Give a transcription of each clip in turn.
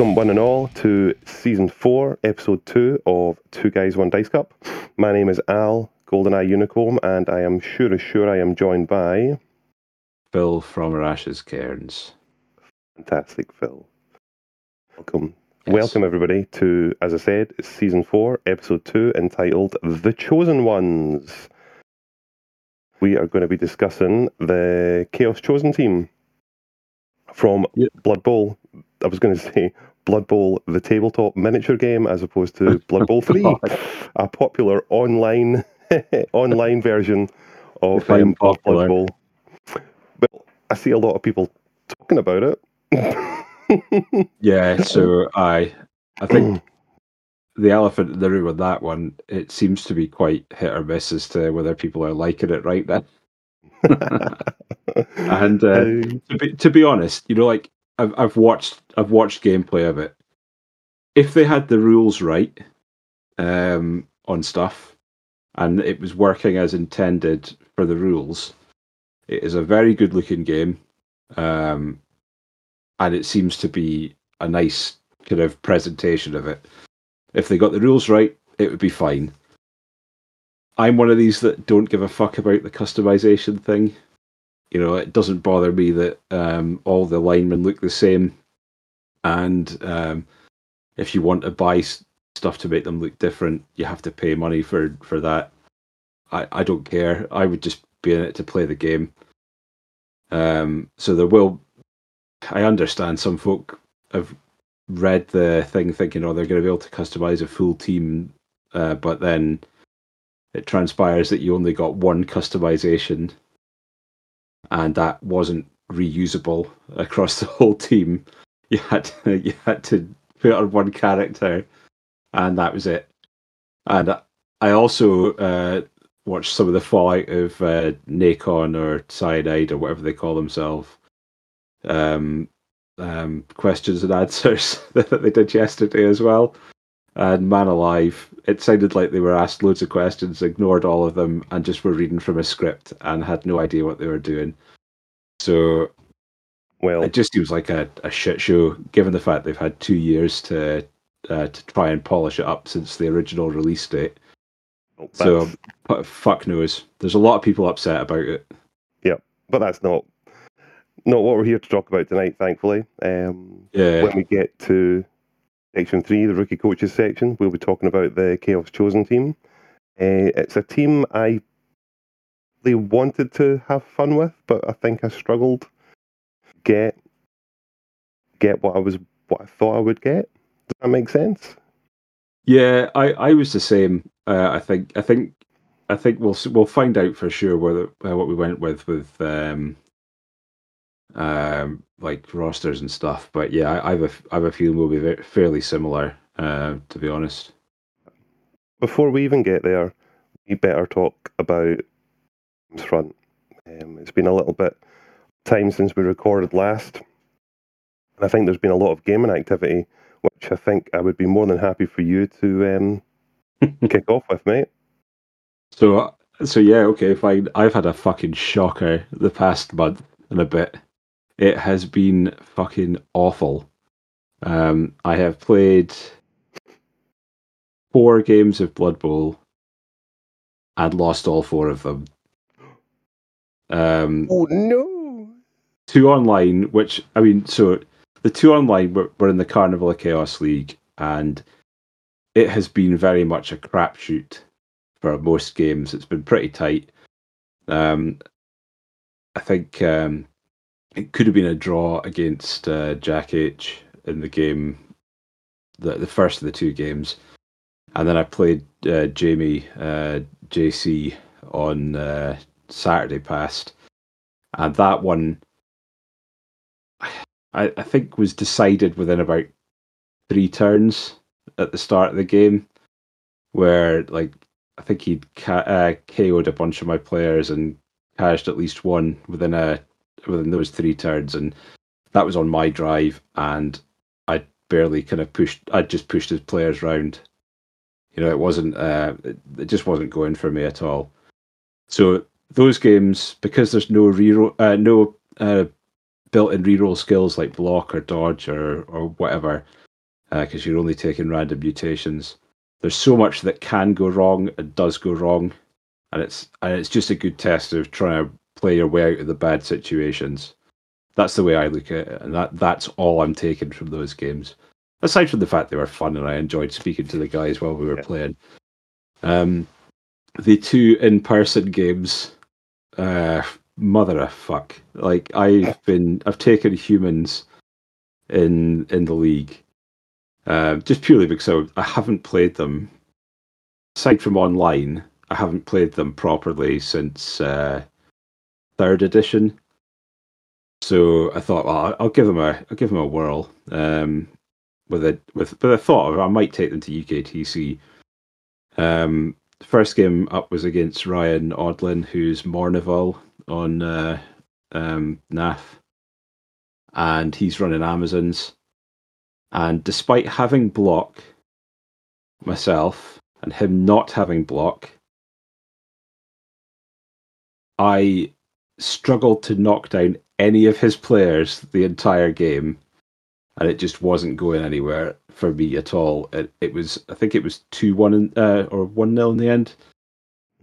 Welcome, one and all, to season four, episode two of Two Guys, One Dice Cup. My name is Al, GoldenEye Unicorn, and I am sure as sure I am joined by. Phil from Arash's Cairns. Fantastic, Phil. Welcome. Yes. Welcome, everybody, to, as I said, season four, episode two, entitled The Chosen Ones. We are going to be discussing the Chaos Chosen team from yep. Blood Bowl. I was going to say Blood Bowl, the tabletop miniature game, as opposed to Blood Bowl Three, a popular online online version of um, Blood Bowl. Well, I see a lot of people talking about it. yeah, so I I think the elephant in the room on that one, it seems to be quite hit or miss as to whether people are liking it right now. and uh, to, be, to be honest, you know, like I've I've watched I've watched gameplay of it. If they had the rules right um, on stuff, and it was working as intended for the rules, it is a very good looking game, um, and it seems to be a nice kind of presentation of it. If they got the rules right, it would be fine. I'm one of these that don't give a fuck about the customization thing. You know, it doesn't bother me that um, all the linemen look the same, and um, if you want to buy stuff to make them look different, you have to pay money for for that. I I don't care. I would just be in it to play the game. Um, so there will. I understand some folk have read the thing thinking, oh, they're going to be able to customize a full team, uh, but then it transpires that you only got one customization, and that wasn't reusable across the whole team. You had to, you had to put on one character, and that was it. And I also uh, watched some of the fallout of uh, Nacon or Cyanide or whatever they call themselves. Um, um, questions and answers that they did yesterday as well. And man alive, it sounded like they were asked loads of questions, ignored all of them, and just were reading from a script and had no idea what they were doing. So, well, it just seems like a, a shit show, given the fact they've had two years to uh, to try and polish it up since the original release date. So, fuck knows. There's a lot of people upset about it. Yeah, but that's not not what we're here to talk about tonight, thankfully. Um, yeah. When we get to section three, the rookie coaches section, we'll be talking about the Chaos Chosen team. Uh, it's a team I really wanted to have fun with, but I think I struggled get get what I was what I thought I would get. Does that make sense? Yeah, I, I was the same. Uh, I think I think I think we'll we'll find out for sure whether uh, what we went with with um, um, like rosters and stuff. But yeah, I, I have a I have a feeling we'll be very, fairly similar. Uh, to be honest. Before we even get there, we better talk about front. Um, it's been a little bit time since we recorded last, and I think there's been a lot of gaming activity, which I think I would be more than happy for you to um, kick off with, mate. So, so yeah, okay, fine. I've had a fucking shocker the past month and a bit. It has been fucking awful. Um, I have played four games of Blood Bowl and lost all four of them. Um, oh no! Two online, which I mean, so the two online were, were in the Carnival of Chaos League, and it has been very much a crapshoot for most games. It's been pretty tight. Um, I think um, it could have been a draw against uh, Jack H in the game, the the first of the two games, and then I played uh, Jamie uh, JC on uh, Saturday past, and that one I, I think was decided within about three turns at the start of the game, where like I think he'd ca- uh, KO'd a bunch of my players and cashed at least one within a within those three turns, and that was on my drive, and I barely kind of pushed. I just pushed his players round. You know, it wasn't. Uh, it, just wasn't going for me at all. So those games, because there's no reroll, uh, no uh, built-in reroll skills like block or dodge or or whatever, because uh, you're only taking random mutations. There's so much that can go wrong and does go wrong, and it's and it's just a good test of trying to play your way out of the bad situations. That's the way I look at it, and that that's all I'm taking from those games. Aside from the fact they were fun and I enjoyed speaking to the guys while we were yeah. playing. Um, the two in-person games, uh, mother of fuck. Like I've been, I've taken humans in in the league, uh, just purely because I, I haven't played them. Aside from online, I haven't played them properly since uh, third edition. So I thought, well, I'll give them a, I'll give them a whirl. Um, with a with, but I thought I might take them to UKTC. Um, first game up was against Ryan Odlin, who's Mournival on uh, um, NAF, and he's running Amazons. And despite having block myself and him not having block, I struggled to knock down any of his players the entire game, and it just wasn't going anywhere for me at all. It, it was, I think it was two one uh, or one nil in the end.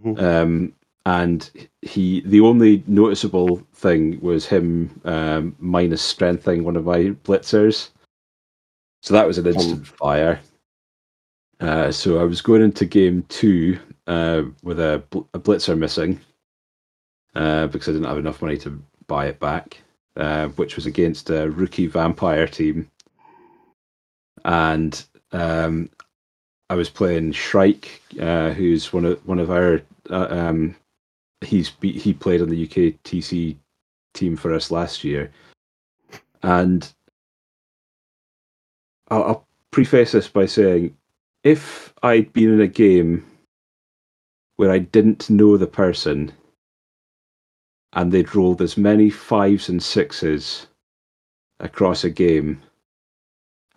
Mm-hmm. Um, and he, the only noticeable thing was him um, minus strengthening one of my blitzers. So that was an instant mm. fire. Uh, so I was going into game two uh, with a, a blitzer missing uh, because I didn't have enough money to buy it back, uh, which was against a rookie vampire team. And um, I was playing Shrike, uh, who's one of one of our. Uh, um, he's he played on the UK TC team for us last year, and I'll, I'll preface this by saying, if I'd been in a game where I didn't know the person and they'd rolled as many fives and sixes across a game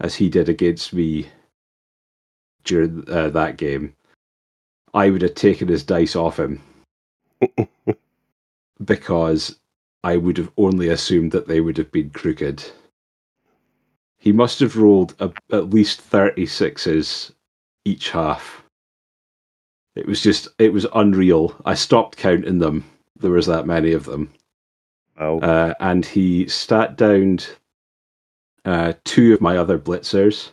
as he did against me during uh, that game, I would have taken his dice off him because I would have only assumed that they would have been crooked. He must have rolled a, at least 36s each half. It was just, it was unreal. I stopped counting them there was that many of them. Oh. Uh, and he stat downed uh, two of my other blitzers.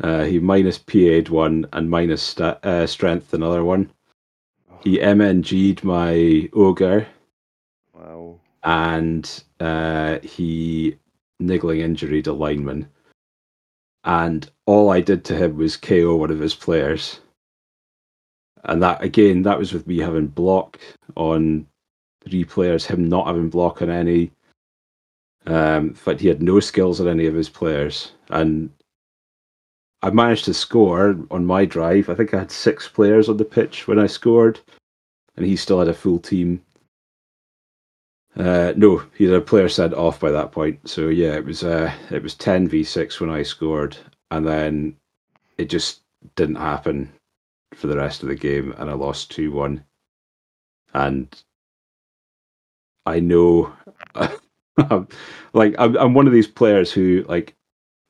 Uh, he minus PA'd one and minus sta- uh, strength another one. He MNG'd my ogre. Wow. And uh, he niggling injured a lineman. And all I did to him was KO one of his players and that again, that was with me having block on three players, him not having block on any. Um, in fact, he had no skills on any of his players, and I managed to score on my drive. I think I had six players on the pitch when I scored, and he still had a full team. Uh, no, he had a player sent off by that point. So yeah, it was uh, it was ten v six when I scored, and then it just didn't happen for the rest of the game, and I lost two one. And I know, like I'm, I'm one of these players who like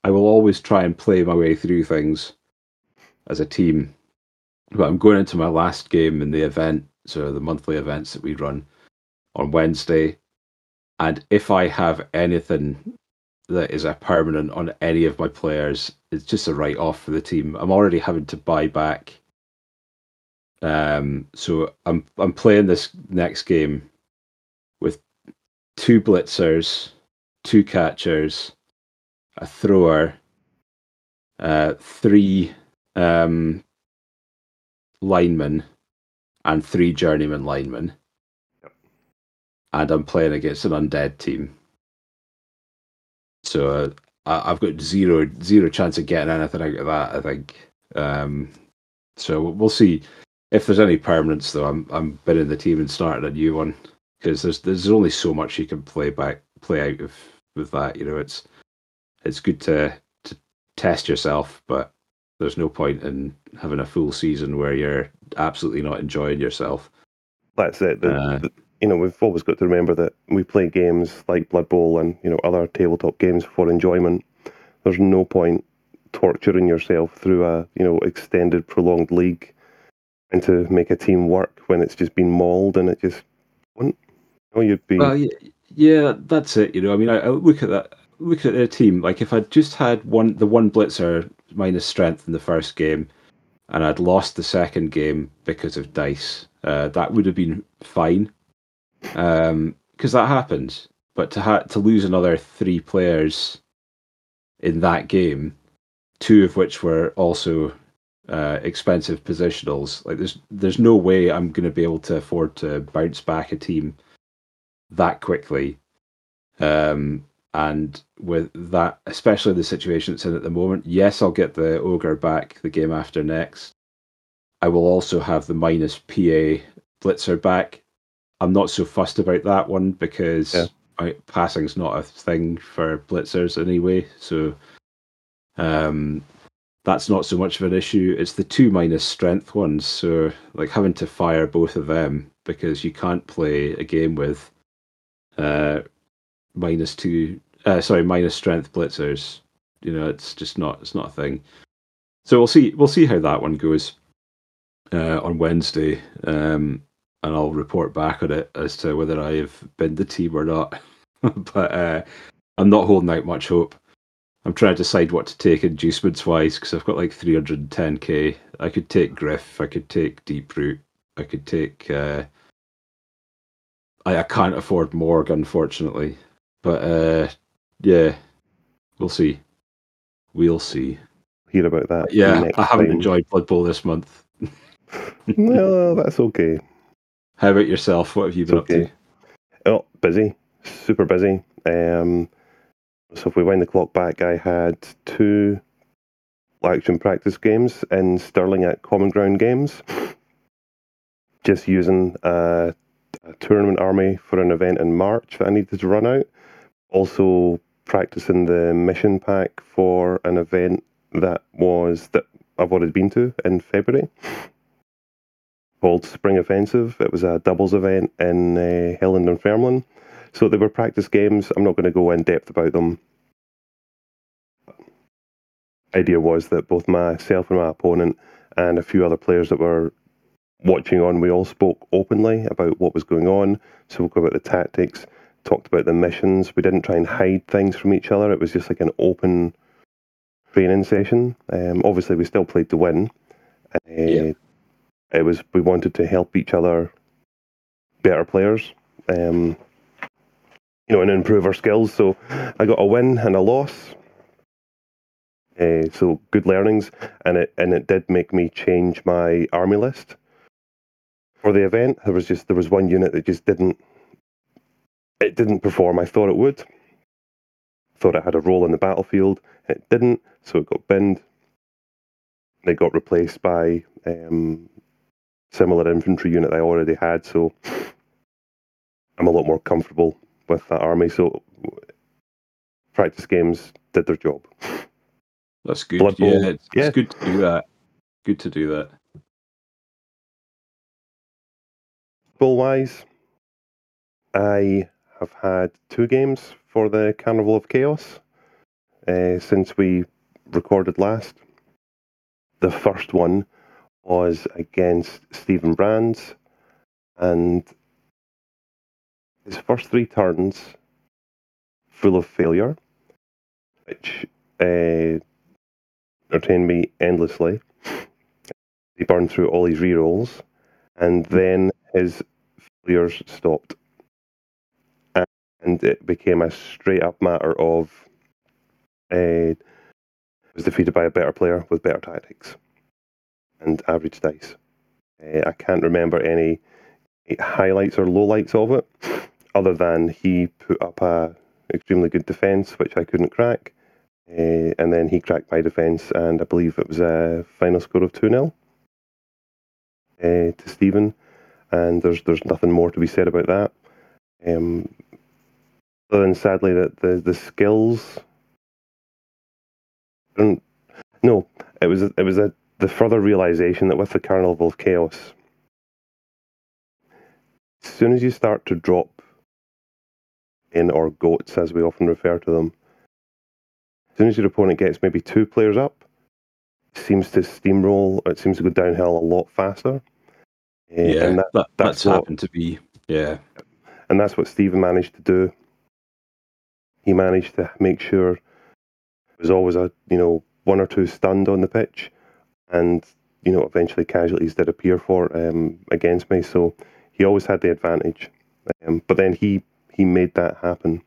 I will always try and play my way through things as a team. But I'm going into my last game in the event, so the monthly events that we run on Wednesday. And if I have anything that is a permanent on any of my players, it's just a write off for the team. I'm already having to buy back um, so I'm I'm playing this next game with two blitzers, two catchers, a thrower, uh, three um, linemen, and three journeyman linemen. And I'm playing against an undead team. So uh, I've got zero zero chance of getting anything out of that. I think. Um, so we'll see if there's any permanence, though, I'm I'm binning the team and starting a new one because there's there's only so much you can play back play out of with that. You know, it's it's good to to test yourself, but there's no point in having a full season where you're absolutely not enjoying yourself. That's it. The, uh, the, you know, we've always got to remember that we play games like Blood Bowl and you know other tabletop games for enjoyment. There's no point torturing yourself through a you know extended, prolonged league, and to make a team work when it's just been mauled and it just wouldn't. Know, you'd be. Well, yeah, yeah, that's it. You know, I mean, I, I look at that. Look at their team. Like, if I'd just had one, the one blitzer minus strength in the first game, and I'd lost the second game because of dice, uh, that would have been fine. Because um, that happens. But to ha- to lose another three players in that game, two of which were also uh, expensive positionals, like there's there's no way I'm going to be able to afford to bounce back a team that quickly. Um, and with that, especially the situation it's in at the moment, yes, I'll get the ogre back the game after next. I will also have the minus PA blitzer back. I'm not so fussed about that one because yeah. I, passing's not a thing for blitzers anyway. So um, that's not so much of an issue. It's the two minus strength ones. So like having to fire both of them because you can't play a game with uh, minus two uh, sorry, minus strength blitzers. You know, it's just not it's not a thing. So we'll see we'll see how that one goes uh, on Wednesday, um, and I'll report back on it as to whether I have been the team or not. but uh, I'm not holding out much hope. I'm trying to decide what to take inducements wise because I've got like 310k. I could take Griff, I could take Deep Root, I could take. Uh, I, I can't afford Morg, unfortunately. But uh, yeah, we'll see. We'll see. Hear about that. Yeah, I haven't time. enjoyed Blood Bowl this month. no, that's okay. How about yourself? What have you been okay. up to? Oh, busy, super busy. Um, so if we wind the clock back, I had two action practice games in Stirling at Common Ground Games. Just using a, a tournament army for an event in March that I needed to run out. Also practicing the mission pack for an event that was that I've already been to in February called Spring Offensive. It was a doubles event in uh, Highland and Dunfermline. So they were practice games. I'm not going to go in depth about them. Idea was that both myself and my opponent and a few other players that were watching on, we all spoke openly about what was going on, spoke about the tactics, talked about the missions. We didn't try and hide things from each other. It was just like an open training session. Um, obviously, we still played to win. Uh, yeah. It was we wanted to help each other, better players, um, you know, and improve our skills. So I got a win and a loss. Uh, so good learnings, and it and it did make me change my army list for the event. There was just there was one unit that just didn't it didn't perform. I thought it would. Thought it had a role in the battlefield. It didn't, so it got binned. It got replaced by um, similar infantry unit I already had. So I'm a lot more comfortable with that army. So practice games did their job. That's good. Blood Bowl, yeah, it's, yeah. it's good to do that. Good to do that. Bowl wise, I have had two games for the Carnival of Chaos uh, since we recorded last. The first one was against Stephen Brands, and his first three turns full of failure, which uh, entertained me endlessly. He burned through all his rerolls, and then his failures stopped and it became a straight up matter of uh, was defeated by a better player with better tactics and average dice. Uh, I can't remember any highlights or lowlights of it, other than he put up a extremely good defence, which I couldn't crack, uh, and then he cracked my defence, and I believe it was a final score of two 0 uh, to Stephen. And there's there's nothing more to be said about that. Um, other than sadly that the the skills. no, it was it was a the further realization that with the Carnival of Chaos, as soon as you start to drop in or goats as we often refer to them, as soon as your opponent gets maybe two players up, seems to steamroll. It seems to go downhill a lot faster. Uh, yeah, that, that, that's, that's what, happened to be. Yeah, and that's what Stephen managed to do. He managed to make sure there was always a you know one or two stunned on the pitch, and you know eventually casualties did appear for um, against me. So he always had the advantage. Um, but then he he made that happen.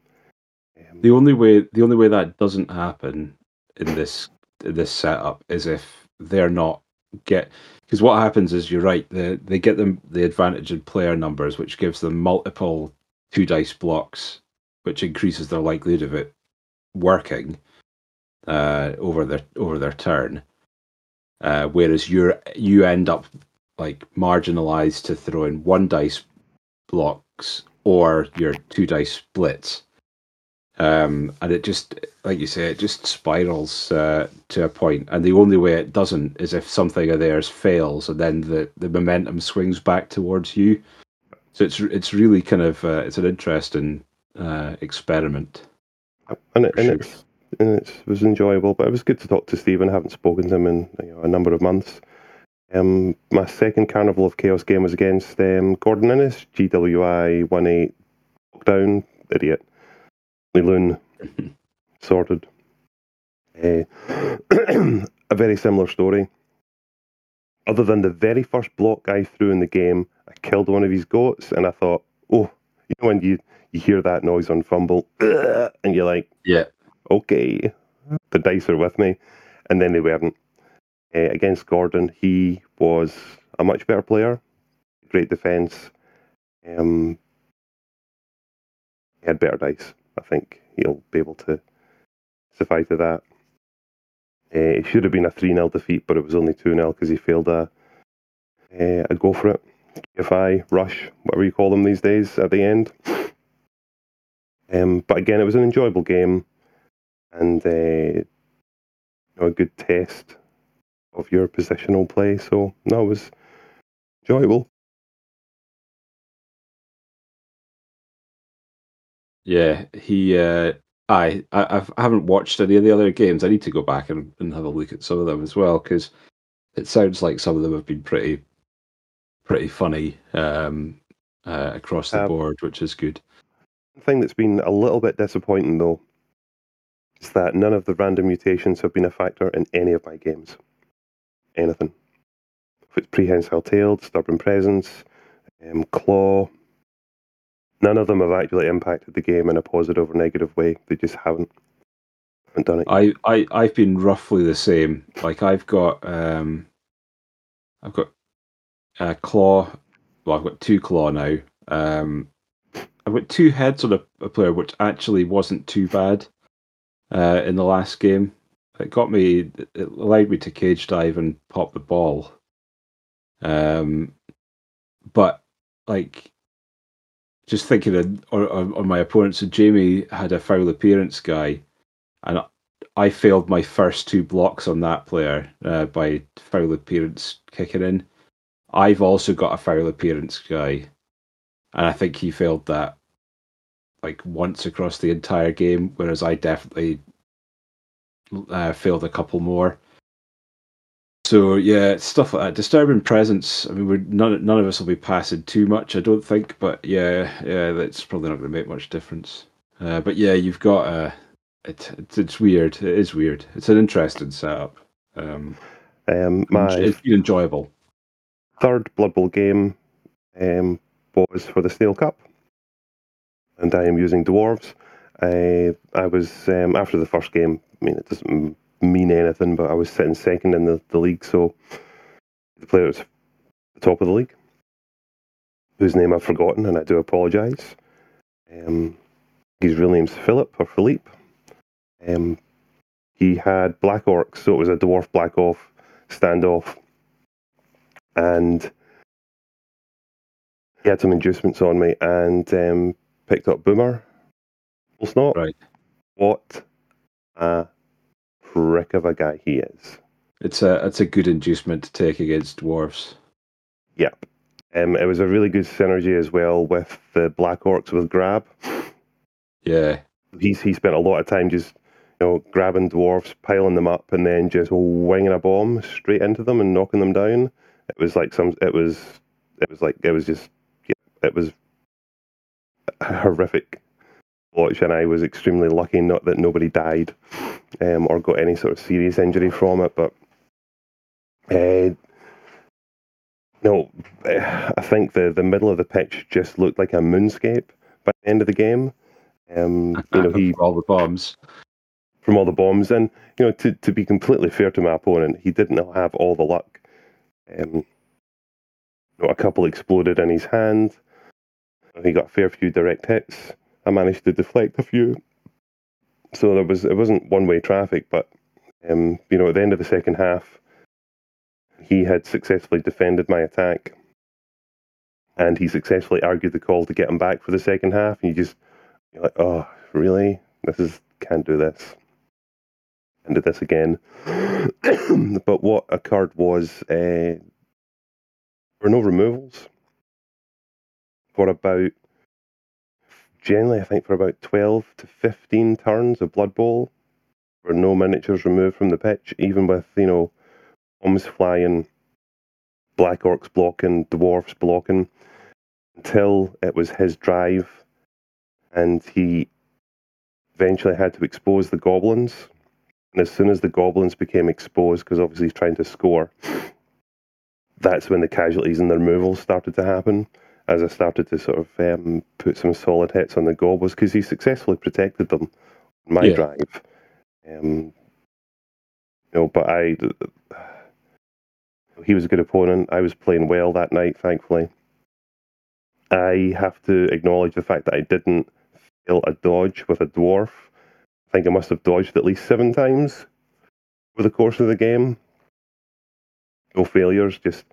Um, the only way the only way that doesn't happen in this this setup is if they're not get because what happens is you're right they they get them the advantage in player numbers which gives them multiple two dice blocks which increases their likelihood of it working uh, over their over their turn uh, whereas you're you end up like marginalized to throw in one dice blocks or your two dice splits. Um, and it just, like you say, it just spirals uh, to a point. And the only way it doesn't is if something of theirs fails, and then the, the momentum swings back towards you. So it's it's really kind of uh, it's an interesting uh, experiment. And, it, and it's and it was enjoyable. But it was good to talk to Stephen. I haven't spoken to him in you know, a number of months. Um, my second Carnival of Chaos game was against um, Gordon Innes, GWI 18 lockdown idiot. Loon sorted. Uh, a very similar story. Other than the very first block I threw in the game, I killed one of his goats, and I thought, oh, you know when you, you hear that noise on fumble, and you're like, yeah, okay, the dice are with me, and then they weren't. Uh, against Gordon, he was a much better player, great defence. Um, he had better dice. I think he'll be able to survive to that. Uh, it should have been a 3 0 defeat, but it was only 2 0 because he failed a, uh, a go for it. GFI, rush, whatever you call them these days at the end. Um, but again, it was an enjoyable game and uh, you know, a good test of your positional play. So no, it was enjoyable. Yeah, he. Uh, I, I I haven't watched any of the other games. I need to go back and, and have a look at some of them as well because it sounds like some of them have been pretty pretty funny um, uh, across the um, board, which is good. The thing that's been a little bit disappointing though is that none of the random mutations have been a factor in any of my games. Anything. If it's prehensile tailed, stubborn presence, um, claw, none of them have actually impacted the game in a positive or negative way. They just haven't. haven't done it. I, I, I've been roughly the same. Like I've got um, I've got a claw. Well, I've got two claw now. Um, I've got two heads on a, a player, which actually wasn't too bad uh, in the last game. It got me. It allowed me to cage dive and pop the ball. Um, but like, just thinking of, on, my opponent, so Jamie had a foul appearance guy, and I failed my first two blocks on that player uh, by foul appearance kicking in. I've also got a foul appearance guy, and I think he failed that like once across the entire game, whereas I definitely uh, failed a couple more. So yeah, stuff like that. Disturbing presence. I mean, we're none none of us will be passing too much, I don't think. But yeah, yeah, that's probably not going to make much difference. Uh, but yeah, you've got a. Uh, it, it's, it's weird. It is weird. It's an interesting setup. Um, um, my it's enjoyable. Third Blood Bowl game um, was for the Snail Cup and I am using dwarves. I I was um, after the first game. I mean, it doesn't mean anything, but I was sitting second in the, the league, so the player was the top of the league, whose name I've forgotten, and I do apologise. Um, his real name's Philip or Philippe. Um, he had black orcs, so it was a dwarf Black Orc standoff, and he had some inducements on me, and um, picked up Bomber. Stop. Right. What a prick of a guy he is. It's a it's a good inducement to take against dwarves. Yep. Um, it was a really good synergy as well with the Black Orcs with Grab. Yeah. He's he spent a lot of time just you know, grabbing dwarfs, piling them up, and then just winging a bomb straight into them and knocking them down. It was like some. It was. It was like it was just. Yeah, it was horrific watch, and I was extremely lucky not that nobody died um, or got any sort of serious injury from it. But uh, no, I think the the middle of the pitch just looked like a moonscape by the end of the game. Um, you know, he all the bombs from all the bombs, and you know, to to be completely fair to my opponent, he didn't have all the luck. Um, you know, a couple exploded in his hand. He got a fair few direct hits. I managed to deflect a few. So there was it wasn't one way traffic, but um, you know, at the end of the second half, he had successfully defended my attack, and he successfully argued the call to get him back for the second half. And you just you're like, oh, really? This is can't do this. And do this again. but what occurred was uh, there were no removals for about generally, I think for about 12 to 15 turns of Blood Bowl, were no miniatures removed from the pitch, even with, you know, bombs flying, Black Orcs blocking, Dwarfs blocking, until it was his drive and he eventually had to expose the goblins. And as soon as the goblins became exposed, because obviously he's trying to score, that's when the casualties and the removals started to happen as I started to sort of um, put some solid hits on the goal was because he successfully protected them on my yeah. drive. Um, you know, but I, he was a good opponent. I was playing well that night, thankfully. I have to acknowledge the fact that I didn't fail a dodge with a dwarf. I think I must have dodged at least seven times over the course of the game. No failures, just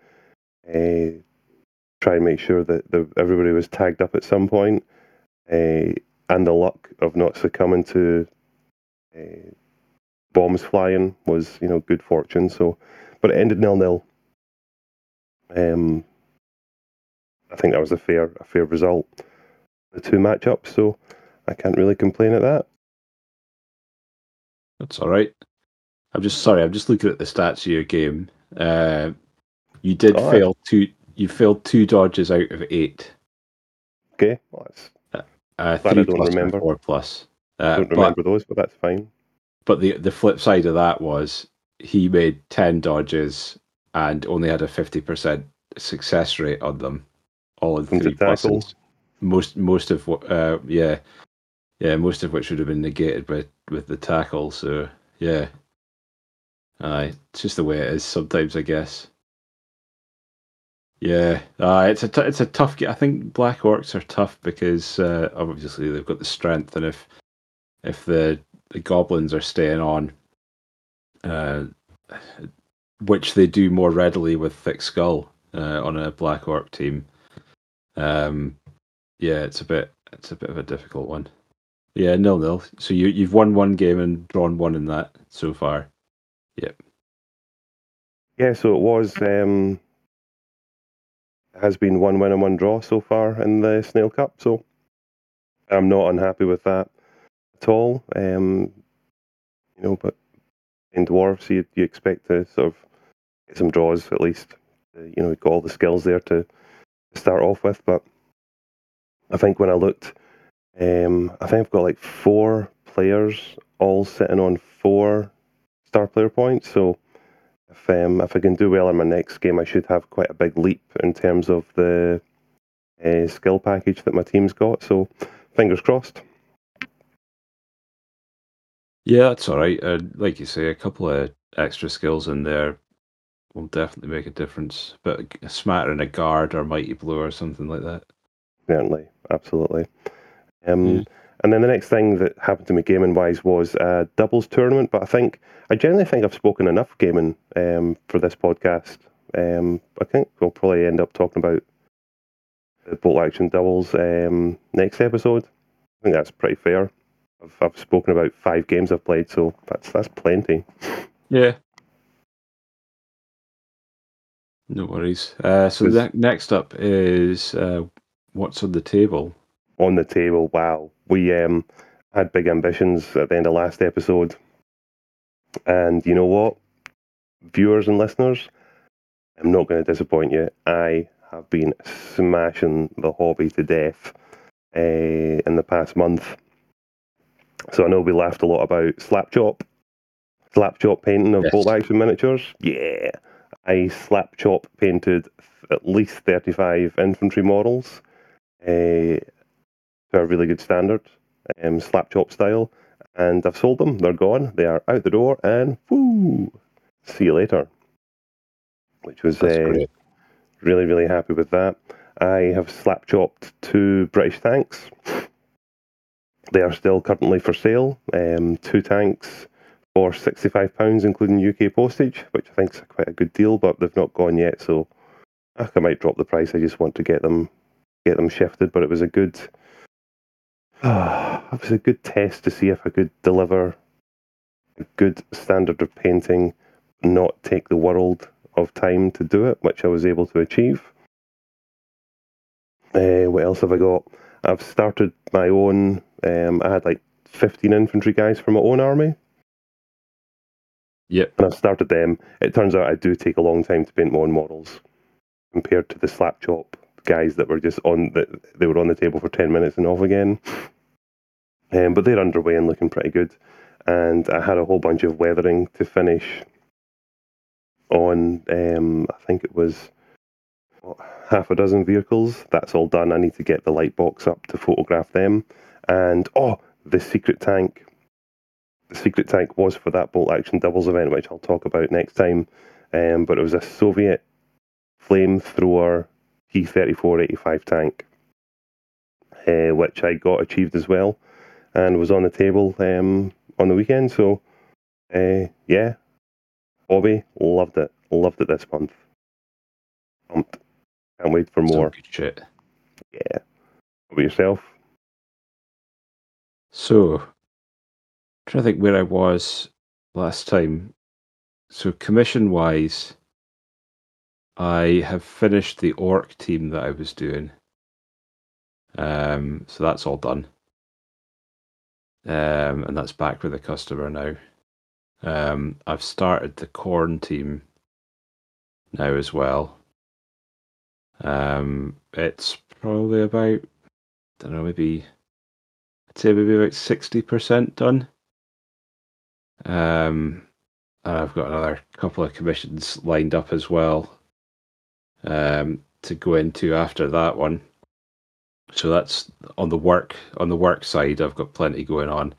uh, try and make sure that the, everybody was tagged up at some point, uh, and the luck of not succumbing to uh, bombs flying was, you know, good fortune. So, but it ended nil nil. Um, I think that was a fair a fair result. The two matchups, so I can't really complain at that. That's all right. I'm just sorry. I'm just looking at the stats of your game. Uh, you did oh, fail two you failed two dodges out of eight. Okay, well, that's uh, uh three I don't plus remember. four plus. Uh, I don't remember but, those, but that's fine. But the the flip side of that was he made ten dodges and only had a fifty percent success rate on them, all in three pluses. Most most of what, uh, yeah, yeah, most of which would have been negated by with the tackle. So yeah, uh, it's just the way it is sometimes, I guess. Yeah, uh, it's a t- it's a tough. I think Black Orcs are tough because uh, obviously they've got the strength, and if if the the goblins are staying on, uh, which they do more readily with thick skull uh, on a Black Orc team, um, yeah, it's a bit it's a bit of a difficult one. Yeah, nil nil. So you you've won one game and drawn one in that so far. Yep. Yeah, so it was. Um has been one win and one draw so far in the Snail Cup. So I'm not unhappy with that at all. Um, you know, but in dwarves, you, you expect to sort of get some draws at least. You know, you've got all the skills there to start off with. But I think when I looked, um, I think I've got like four players all sitting on four star player points. So if um, if I can do well in my next game, I should have quite a big leap in terms of the uh, skill package that my team's got. So, fingers crossed. Yeah, that's all right. Uh, like you say, a couple of extra skills in there will definitely make a difference. But a smattering a guard or mighty blow or something like that. Certainly, absolutely. Um. And then the next thing that happened to me gaming wise was a doubles tournament. But I think I generally think I've spoken enough gaming um, for this podcast. Um, I think we'll probably end up talking about the bolt action doubles um, next episode. I think that's pretty fair. I've, I've spoken about five games I've played, so that's that's plenty. Yeah. No worries. Uh, so the, next up is uh, what's on the table on the table. Wow, we um, had big ambitions at the end of last episode. And you know what? Viewers and listeners, I'm not going to disappoint you. I have been smashing the hobby to death uh, in the past month. So I know we laughed a lot about slap chop, slap chop painting of yes. bolt action miniatures. Yeah, I slap chop painted at least 35 infantry models uh, to a really good standard, um, slap chop style, and I've sold them. They're gone. They are out the door, and woo, see you later. Which was uh, really, really happy with that. I have slap chopped two British tanks. They are still currently for sale. Um, two tanks for £65, including UK postage, which I think is quite a good deal, but they've not gone yet, so I might drop the price. I just want to get them get them shifted, but it was a good it was a good test to see if I could deliver a good standard of painting, not take the world of time to do it, which I was able to achieve. Uh, what else have I got? I've started my own. Um, I had like 15 infantry guys from my own army. Yep. And I've started them. It turns out I do take a long time to paint my own models compared to the slap chop guys that were just on the, they were on the table for 10 minutes and off again. Um, but they're underway and looking pretty good. And I had a whole bunch of weathering to finish on, um, I think it was what, half a dozen vehicles. That's all done. I need to get the light box up to photograph them. And oh, the secret tank. The secret tank was for that bolt action doubles event, which I'll talk about next time. Um, but it was a Soviet flamethrower T3485 tank, uh, which I got achieved as well and was on the table um, on the weekend. So, uh, yeah, hobby, loved it. Loved it this month. Pumped. Can't wait for more. good shit. Yeah. What about yourself? So, I'm trying to think where I was last time. So, commission wise, I have finished the orc team that I was doing. Um, so that's all done. Um, and that's back with the customer now. Um, I've started the Khorne team now as well. Um, it's probably about, I don't know, maybe, I'd say maybe about 60% done. Um, and I've got another couple of commissions lined up as well um, to go into after that one. So that's on the work on the work side. I've got plenty going on,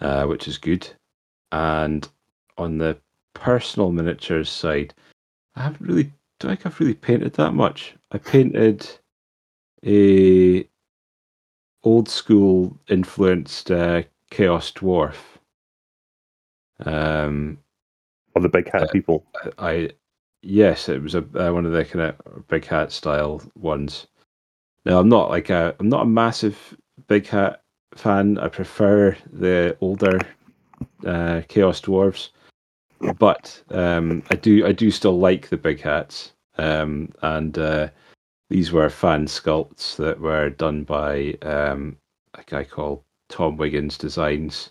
uh, which is good. And on the personal miniatures side, I haven't really don't think I've really painted that much. I painted a old school influenced uh, Chaos Dwarf. Um, of the big hat people. I Yes, it was a uh, one of the kind of big hat style ones. Now I'm not like a I'm not a massive big hat fan. I prefer the older uh, Chaos Dwarves, but um, I do I do still like the big hats. Um, and uh, these were fan sculpts that were done by um, a guy called Tom Wiggins Designs.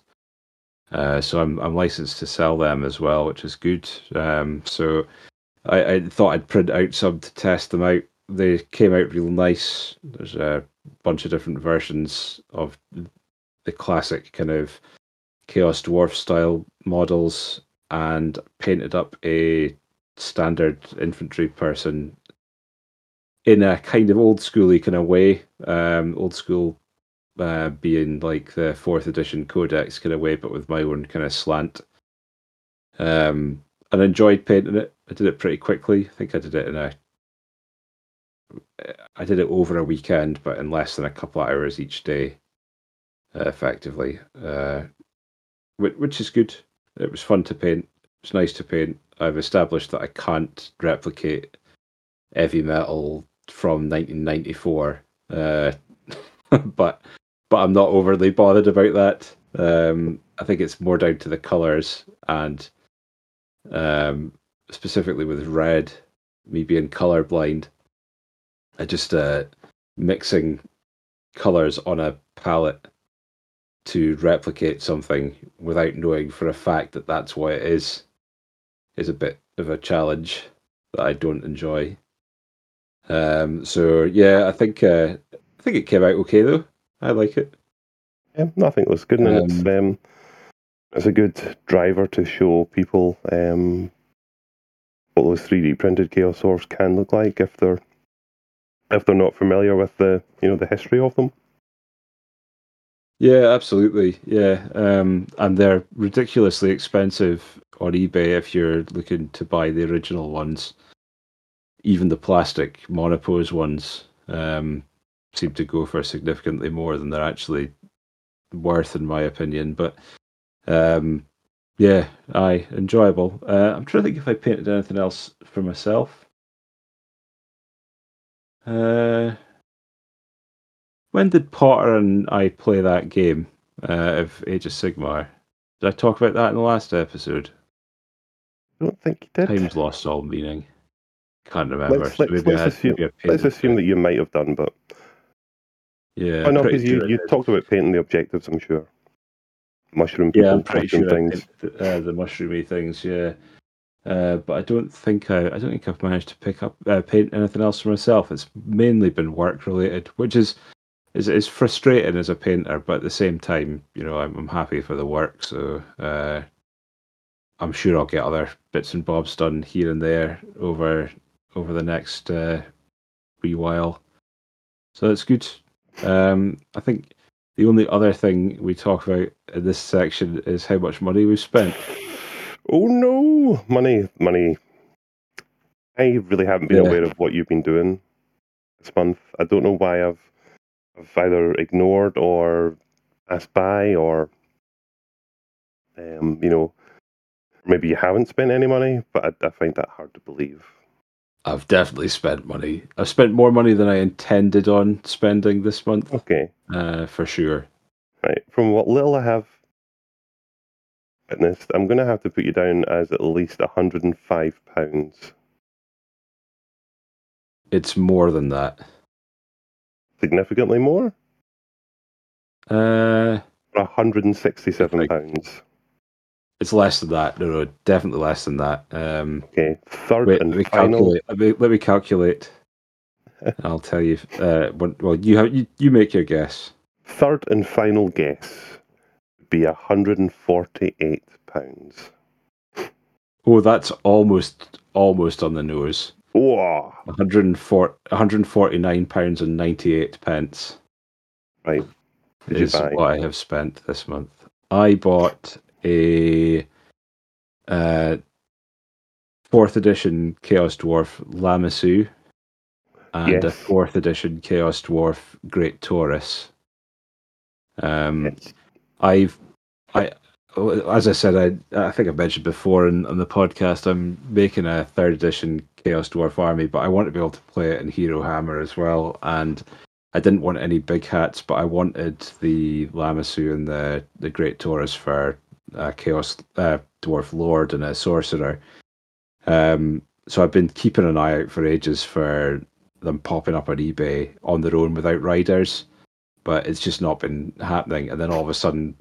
Uh, so I'm I'm licensed to sell them as well, which is good. Um, so I, I thought I'd print out some to test them out. They came out real nice. There's a bunch of different versions of the classic kind of Chaos Dwarf style models and painted up a standard infantry person in a kind of old schooly kind of way. Um, old school uh, being like the fourth edition codex kind of way, but with my own kind of slant. Um, and enjoyed painting it. I did it pretty quickly. I think I did it in a I did it over a weekend, but in less than a couple of hours each day, uh, effectively, uh, which, which is good. It was fun to paint. It's nice to paint. I've established that I can't replicate heavy metal from 1994, uh, but but I'm not overly bothered about that. Um, I think it's more down to the colors and um, specifically with red, me being colorblind, I just uh, mixing colors on a palette to replicate something without knowing for a fact that that's what it is is a bit of a challenge that I don't enjoy. Um, so yeah, I think uh, I think it came out okay though. I like it. Yeah, I think it was good, and um, it's um, it's a good driver to show people um, what those three D printed chaos orbs can look like if they're if they're not familiar with the you know the history of them. Yeah, absolutely. Yeah, um, and they're ridiculously expensive on eBay if you're looking to buy the original ones. Even the plastic monopose ones um, seem to go for significantly more than they're actually worth, in my opinion. But um, yeah, I enjoyable. Uh, I'm trying to think if I painted anything else for myself. Uh, when did Potter and I play that game uh, of Age of Sigmar? Did I talk about that in the last episode? I don't think you did. Time's lost all meaning. Can't remember. Let's, let's, let's assume, let's assume that you might have done, but yeah. Oh no, because you, you talked about painting the objectives. I'm sure. Mushroom. People, yeah, I'm pretty sure things. The, uh, the mushroomy things. Yeah. Uh, but I don't think I, I don't think I've managed to pick up uh, paint anything else for myself. It's mainly been work related, which is is is frustrating as a painter, but at the same time, you know, I'm, I'm happy for the work. So uh, I'm sure I'll get other bits and bobs done here and there over over the next uh, wee while. So that's good. Um, I think the only other thing we talk about in this section is how much money we've spent. Oh no, money, money. I really haven't been yeah. aware of what you've been doing this month. I don't know why I've, I've either ignored or passed by or, um, you know, maybe you haven't spent any money, but I, I find that hard to believe. I've definitely spent money. I've spent more money than I intended on spending this month. Okay. Uh, for sure. Right. From what little I have witnessed, I'm going to have to put you down as at least £105. It's more than that. Significantly more? Uh, £167. It's less than that. No, no, definitely less than that. Um, okay, third wait, and let me final. Calculate. Let me, let me calculate. I'll tell you. Uh, when, well, you have you, you make your guess. Third and final guess would be hundred and forty-eight pounds. Oh, that's almost almost on the nose. Wow. 104, 149 pounds and 98 pence. Right. Did is what I have spent this month. I bought a uh, fourth edition Chaos Dwarf Lamassu and yes. a fourth edition Chaos Dwarf Great Taurus. Um, yes. I've, I, as I said, I, I think I mentioned before in, on the podcast, I'm making a third edition Chaos Dwarf army, but I want to be able to play it in Hero Hammer as well. And I didn't want any big hats, but I wanted the Lamassu and the the Great Taurus for a Chaos uh, Dwarf Lord and a Sorcerer. Um, so I've been keeping an eye out for ages for them popping up on eBay on their own without riders, but it's just not been happening. And then all of a sudden,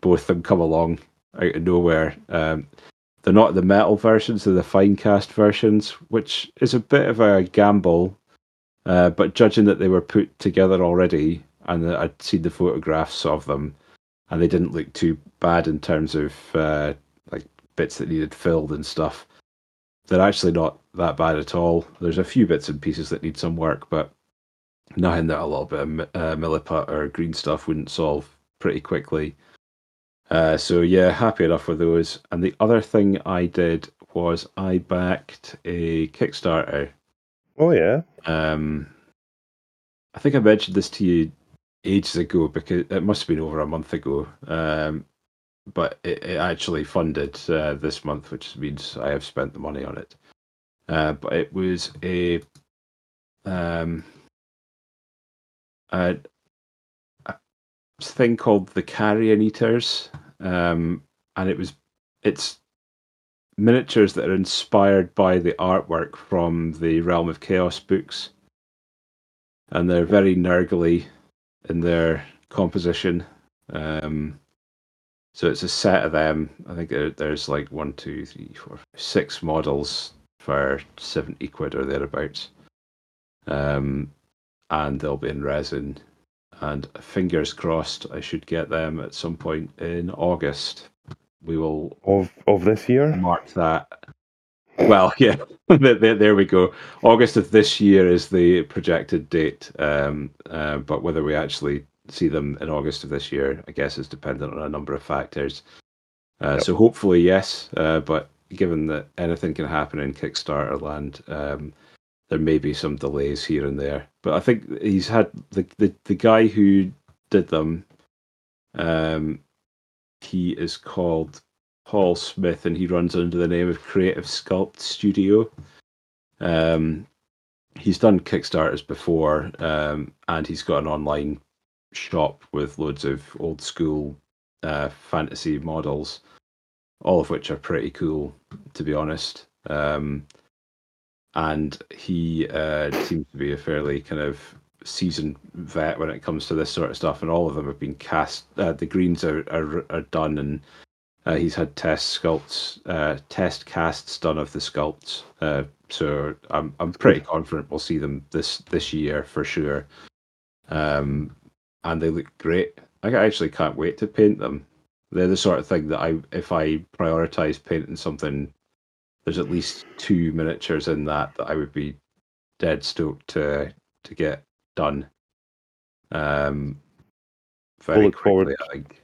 both of them come along out of nowhere. Um, they're not the metal versions; they're the Finecast versions, which is a bit of a gamble. Uh, but judging that they were put together already, and I'd seen the photographs of them, and they didn't look too bad in terms of uh, like bits that needed filled and stuff. They're actually not that bad at all. There's a few bits and pieces that need some work, but nothing that a little bit of uh, milliput or green stuff wouldn't solve pretty quickly. Uh, so yeah, happy enough with those. And the other thing I did was I backed a Kickstarter. Oh yeah. Um, I think I mentioned this to you ages ago because it must have been over a month ago. Um, but it, it, actually funded uh, this month, which means I have spent the money on it. Uh, but it was a um, a, a thing called the Carrion Eaters, um, and it was it's miniatures that are inspired by the artwork from the Realm of Chaos books, and they're very Nurgly in their composition. Um, so it's a set of them. I think there, there's like one, two, three, four, six models for seventy quid or thereabouts. Um, and they'll be in resin. And fingers crossed, I should get them at some point in August. We will of of this year. mark that. Well, yeah, there, we go. August of this year is the projected date, um, uh, but whether we actually see them in August of this year, I guess, is dependent on a number of factors. Uh, Yep. So hopefully, yes, uh, but given that anything can happen in Kickstarter land, um, there may be some delays here and there. But I think he's had the the, the guy who did them. Um, he is called Paul Smith, and he runs under the name of Creative Sculpt Studio. Um, he's done Kickstarters before, um, and he's got an online shop with loads of old school uh, fantasy models, all of which are pretty cool, to be honest. Um, and he uh, seems to be a fairly kind of seasoned vet when it comes to this sort of stuff, and all of them have been cast. Uh, the greens are, are are done, and uh, he's had test sculpts, uh, test casts done of the sculpts. Uh, so I'm I'm pretty confident we'll see them this this year for sure. Um, and they look great. I actually can't wait to paint them. They're the sort of thing that I, if I prioritize painting something, there's at least two miniatures in that that I would be dead stoked to to get done. Um, very look forward- quickly, I think.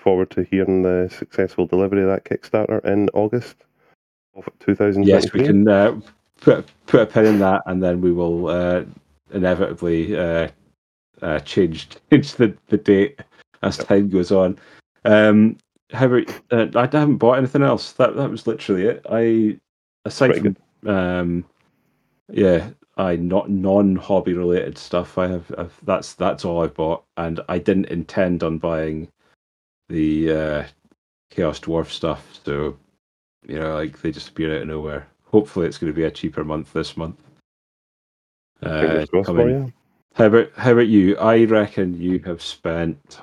Forward to hearing the successful delivery of that Kickstarter in August of 2023. Yes, we can uh, put put a pin in that, and then we will uh, inevitably uh, uh, change change the, the date as time goes on. Um, however, uh, I haven't bought anything else. That that was literally it. I aside Pretty from um, yeah, I not non hobby related stuff. I have I've, that's that's all I've bought, and I didn't intend on buying the uh, Chaos Dwarf stuff. So you know, like they just appear out of nowhere. Hopefully, it's going to be a cheaper month this month. Uh, Fingers crossed for coming. you. How about how about you? I reckon you have spent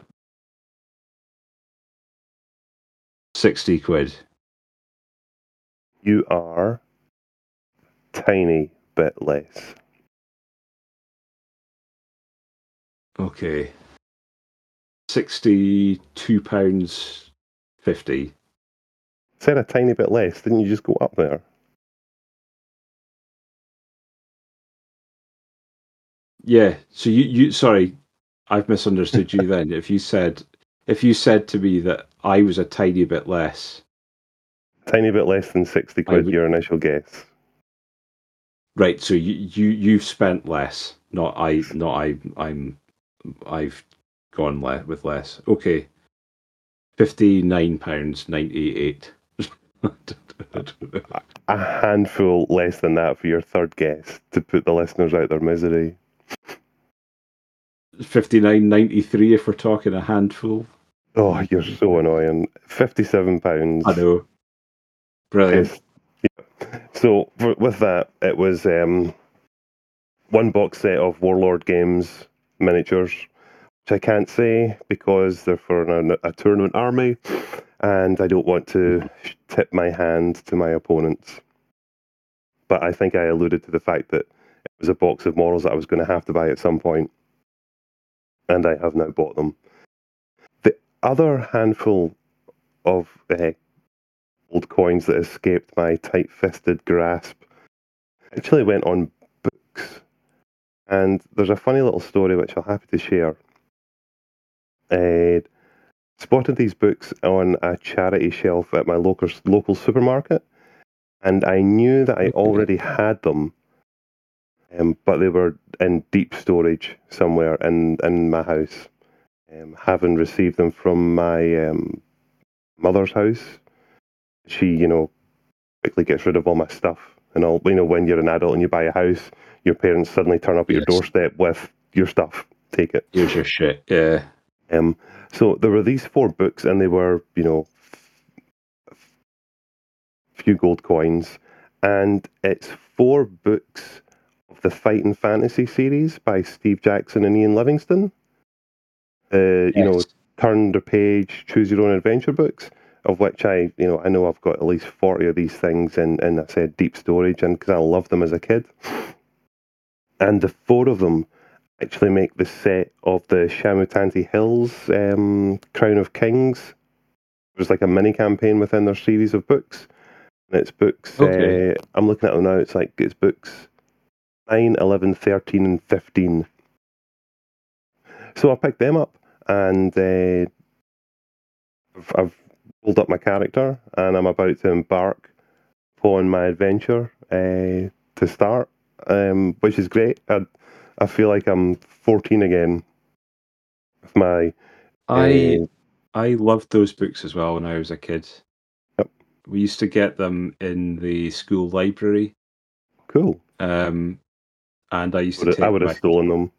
sixty quid. You are tiny bit less. Okay, sixty-two pounds fifty. Said a tiny bit less. Didn't you just go up there? Yeah. So you you sorry, I've misunderstood you. Then if you said if you said to me that I was a tiny bit less, Tiny bit less than 60 quid, would- your initial guess. right? So you you you've spent less. Not I. Not I. I'm. I've gone le- with less. Okay. Fifty nine pounds ninety eight. A handful less than that for your third guess to put the listeners out their misery. Fifty nine ninety three if we're talking a handful. Oh, you're so annoying. Fifty-seven pounds. I know. Brilliant. Yeah. So for, with that, it was um, one box set of Warlord Games miniatures, which I can't say because they're for an, a tournament army, and I don't want to tip my hand to my opponents. But I think I alluded to the fact that it was a box of models that I was going to have to buy at some point, and I have now bought them. The other handful of uh, old coins that escaped my tight fisted grasp actually went on books. And there's a funny little story which i am happy to share. I spotted these books on a charity shelf at my local local supermarket, and I knew that I already had them, um, but they were in deep storage somewhere in in my house, um, having received them from my um, mother's house she, you know, quickly gets rid of all my stuff and all. You know, when you're an adult and you buy a house, your parents suddenly turn up at your doorstep with your stuff. Take it. Here's your shit. Yeah. Um, so there were these four books, and they were, you know, a few gold coins, and it's four books of the Fighting Fantasy series by Steve Jackson and Ian Livingstone. Uh, You know, turn the page, choose your own adventure books, of which I, you know, I know I've got at least 40 of these things in, in I said deep storage and because I loved them as a kid. And the four of them actually make the set of the Shamutanti Hills um, Crown of Kings. There's like a mini campaign within their series of books. And it's books, Okay. uh, I'm looking at them now, it's like, it's books 9, 11, 13, and 15. So I picked them up and uh, I've, I've pulled up my character and I'm about to embark upon my adventure uh, to start, um, which is great. I, I feel like I'm 14 again with my. I uh, I loved those books as well when I was a kid. Yep. We used to get them in the school library, cool. um, and I used to Would take I would have stolen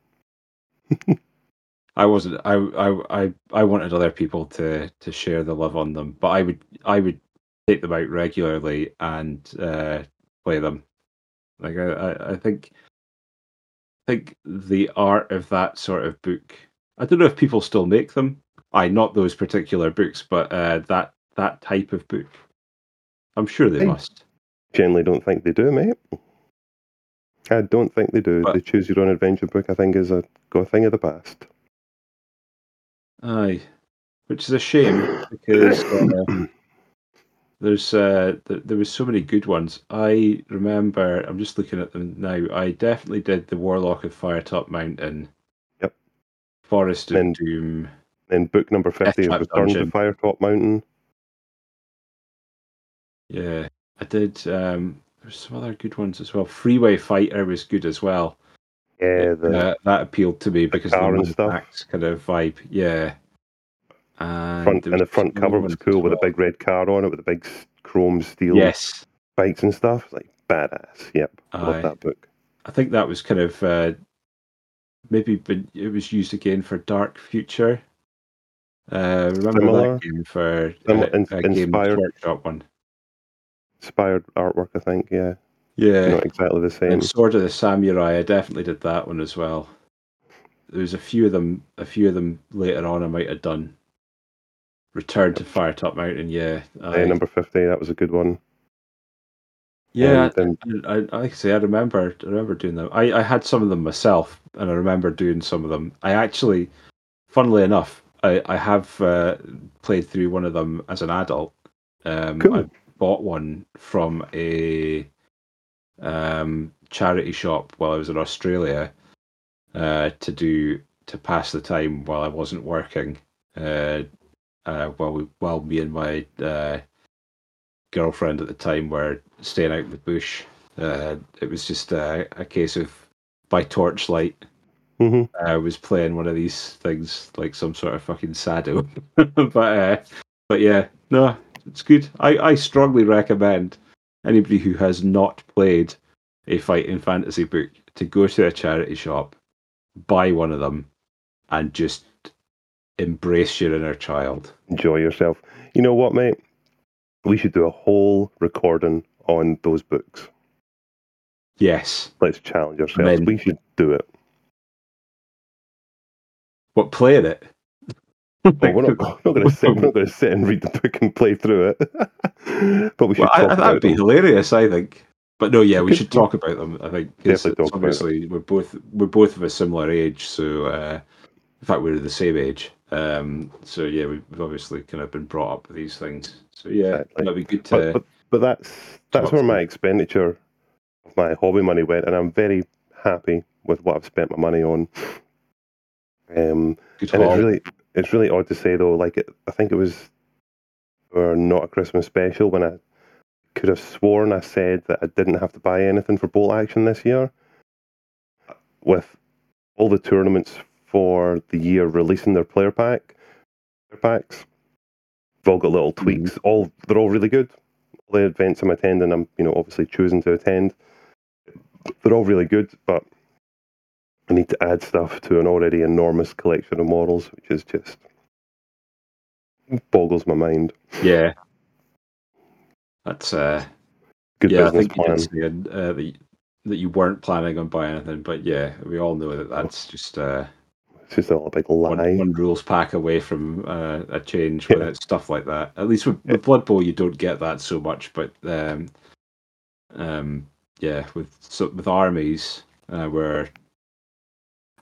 them. I wasn't. I, I I I wanted other people to to share the love on them, but I would I would take them out regularly and uh, play them. Like I, I I think think the art of that sort of book. I don't know if people still make them. I not those particular books, but uh, that that type of book. I'm sure they Hey. must. Generally, don't think they do, mate. I don't think they do. But- the choose your own adventure book, I think, is a, a thing of the past. Aye, which is a shame because uh, there's uh, th- there was so many good ones. I remember. I'm just looking at them now. I definitely did the Warlock of Firetop Mountain. Yep. Forest of And- Doom. Then book number 50 is Trap Return to Firetop Mountain. Yeah, I did. Um, there's some other good ones as well. Freeway Fighter was good as well. Yeah, the, Uh, that appealed to me because of the and stuff. Kind of vibe. Yeah. And, front, and the front cover was cool with a big red car on it with the big chrome steel Yes. bikes and stuff. Like badass. Yep, I love that book. I think that was kind of uh, maybe been, it was used again for Dark Future. Uh, remember Similar. that game for Sim- uh, in- a inspired. Workshop one? Inspired artwork, I think. Yeah, Yeah, not exactly the same. and Sword of the Samurai. I definitely did that one as well. There was a few of them. A few of them later on. I might have done. Return to Firetop Mountain. Yeah, aye. number fifty, that was a good one. yeah. Then I, I, I say, I remember, I remember doing them. I, I had some of them myself, and I remember doing some of them. I actually, funnily enough, I, I have uh, played through one of them as an adult. Um, Cool. I bought one from a um, charity shop while I was in Australia uh, to do to pass the time while I wasn't working. Uh, uh, while we, while me and my uh, girlfriend at the time were staying out in the bush. Uh, it was just uh, a case of by torchlight. hmm I was playing one of these things like some sort of fucking sado, but uh, but yeah, no, it's good. I, I strongly recommend anybody who has not played a fighting fantasy book to go to a charity shop, buy one of them, and just embrace your inner child. enjoy yourself. You know what, mate? We should do a whole recording on those books. Yes, Let's challenge ourselves. We should do it. but playing it. Oh, we're not, we're not going to sit. We're not going to sit and read the book and play through it. but we should Well, I, talk I, about that'd be them. hilarious. I think. But no, yeah, we should talk about them. I think Definitely it's talk about obviously we're both we're both of a similar age, so uh, in fact we're the same age. Um, so yeah, we've obviously kind of been brought up with these things. So yeah, Exactly. that'd be good But, to. but, but that's that's where my expenditure of my hobby money went, and I'm very happy with what I've spent my money on. Um, good and it's really it's really odd to say though. Like it, I think it was or not a Christmas special when I could have sworn I said that I didn't have to buy anything for Bolt Action this year. With all the tournaments for the year releasing their player pack, player packs, they've all got little tweaks. All they're all really good. All the events I'm attending, I'm you know obviously choosing to attend. They're all really good, but I need to add stuff to an already enormous collection of models, which is just boggles my mind. yeah, that's uh, Good yeah. I business think you plan. did say uh, that that you weren't planning on buying anything, but yeah, we all know that that's just uh, It's just all a big lie. one, one rules pack away from uh, a change with it, stuff like that. At least with, with Blood Bowl, you don't get that so much, but um, um, yeah, with so, with armies uh, where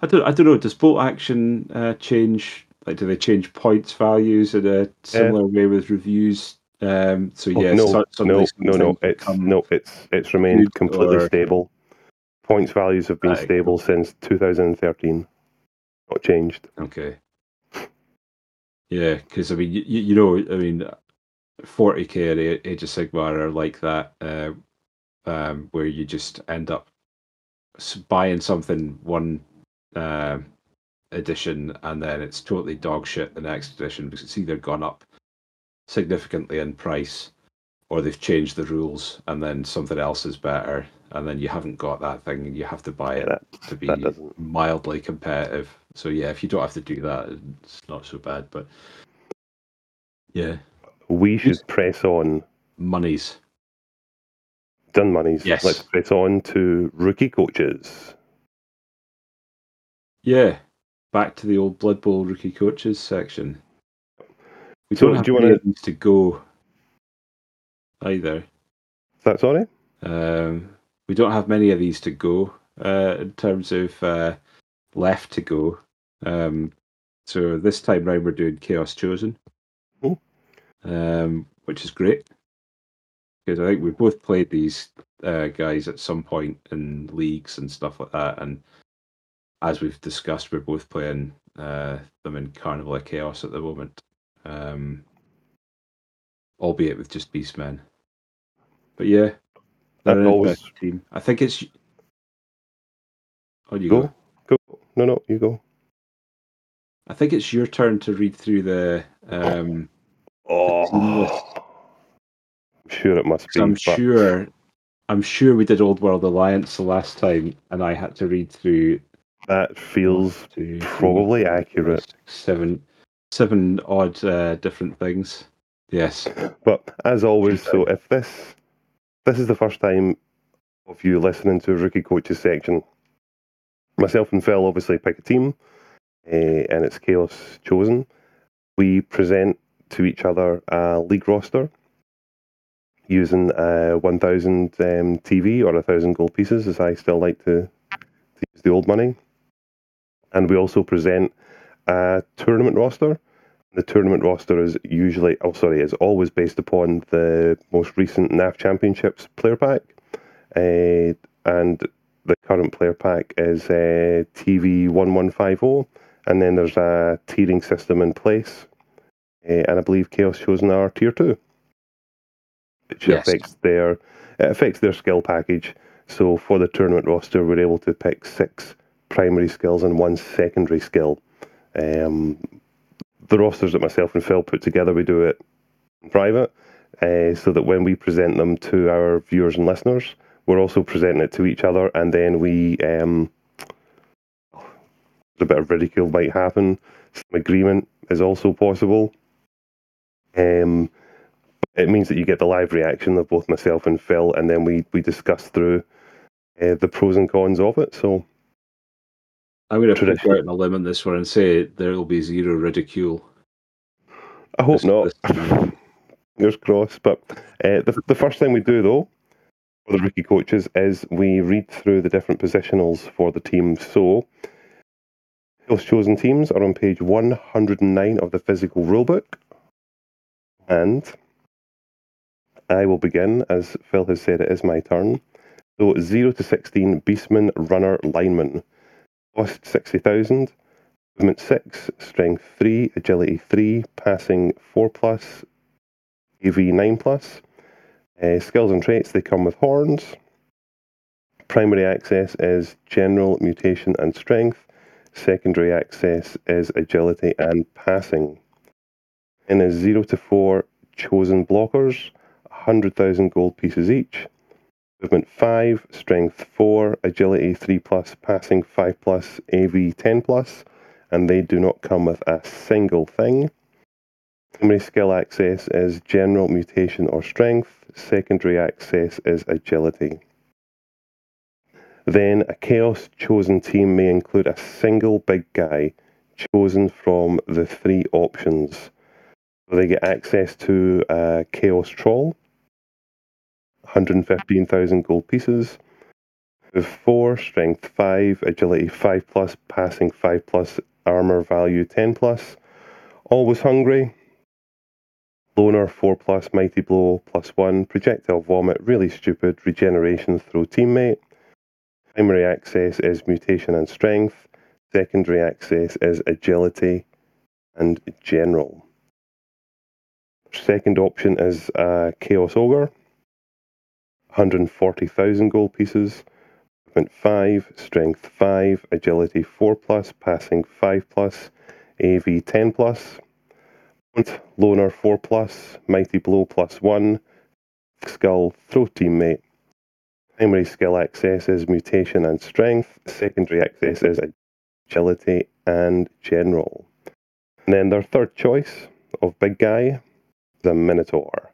I don't I don't know. Does bolt action uh, change? Like, do they change points values in a similar way with reviews? Um, so Oh, yeah, no, so- no, no, no. It's no, it's it's remained completely or- stable. Points values have been stable since 2013. Not changed. Okay. Yeah, because I mean, you, you know, I mean, 40k at A- Age of Sigmar are like that, uh, um, where you just end up buying something one uh, edition and then it's totally dog shit the next edition because it's either gone up significantly in price or they've changed the rules and then something else is better and then you haven't got that thing and you have to buy Yeah, it that to be mildly competitive. So yeah, if you don't have to do that, it's not so bad. But yeah, We should press on. monies. Done monies. Yes. Let's press on to rookie coaches. Yeah, back to the old Blood Bowl rookie coaches section. We So, don't have do you of these to go either. Is that sorry? Um, we don't have many of these to go uh, in terms of uh, left to go. Um, so this time round, we're doing Chaos Chosen, Oh. um, which is great because I think we've both played these uh, guys at some point in leagues and stuff like that. And as we've discussed, we're both playing uh, them in Carnival of Chaos at the moment, um, albeit with just Beastmen. But yeah, That always- team. I think it's. Oh, you go. Go. Go. No, no, you go. I think it's your turn to read through the. Um, Oh, team list. I'm sure it must be. I'm but sure. I'm sure we did Old World Alliance the last time, and I had to read through that feels two, probably four, accurate. six, seven, seven odd uh, different things. Yes. But as always, so if this this is the first time of you listening to a rookie coaches section, myself and Phil obviously pick a team, and it's chaos chosen. We present to each other a league roster using a 1,000 um, TV or a thousand gold pieces, as I still like to, to use the old money. And we also present a tournament roster the tournament roster is usually, oh sorry, is always based upon the most recent NAF Championships player pack, uh, and the current player pack is uh, TV one one five zero, and then there's a tiering system in place, uh, and I believe Chaos Chosen are tier two, which Yes. affects their it affects their skill package. So for the tournament roster, we're able to pick six primary skills and one secondary skill. Um, the rosters that myself and Phil put together, we do it in private, uh, so that when we present them to our viewers and listeners, we're also presenting it to each other, and then we um, a bit of ridicule might happen. Some agreement is also possible. Um, it means that you get the live reaction of both myself and Phil, and then we we discuss through uh, the pros and cons of it. So I'm going to put out on a limb on this one and say there will be zero ridicule. I hope This- not. Fingers crossed. But uh, the, the first thing we do, though, for the rookie coaches, is we read through the different positionals for the teams. So, those chosen teams are on page 109 of the physical rulebook. And I will begin, as Phil has said, it is my turn. So, 0 to 16, Beastman, Runner, Lineman. Cost 60,000. Movement 6, Strength 3, Agility 3, Passing 4 plus, AV 9 plus. Uh, skills and traits, they come with horns. Primary access is general, mutation, and strength. Secondary access is agility and passing. In a 0 to 4 chosen blockers, 100,000 gold pieces each. Movement 5, strength 4, agility 3 plus, passing 5 plus, AV 10 plus, and they do not come with a single thing. Primary skill access is general mutation or strength. Secondary access is agility. Then a chaos chosen team may include a single big guy chosen from the three options. They get access to uh, Chaos Troll, 115,000 gold pieces, with 4, Strength 5, Agility 5 plus, Passing 5 plus, Armor value 10 plus, Always Hungry, Loner 4 plus, Mighty Blow plus 1, Projectile Vomit, really stupid, Regeneration throw teammate. Primary access is Mutation and Strength, secondary access is Agility and General. Second option is uh, Chaos Ogre, 140,000 gold pieces, movement 5, strength 5, agility 4 plus, passing 5 plus, AV 10 plus, loner 4 plus, mighty blow plus 1, skull throw teammate. Primary skill access is mutation and strength, secondary access is agility and general. And then their third choice of big guy the Minotaur.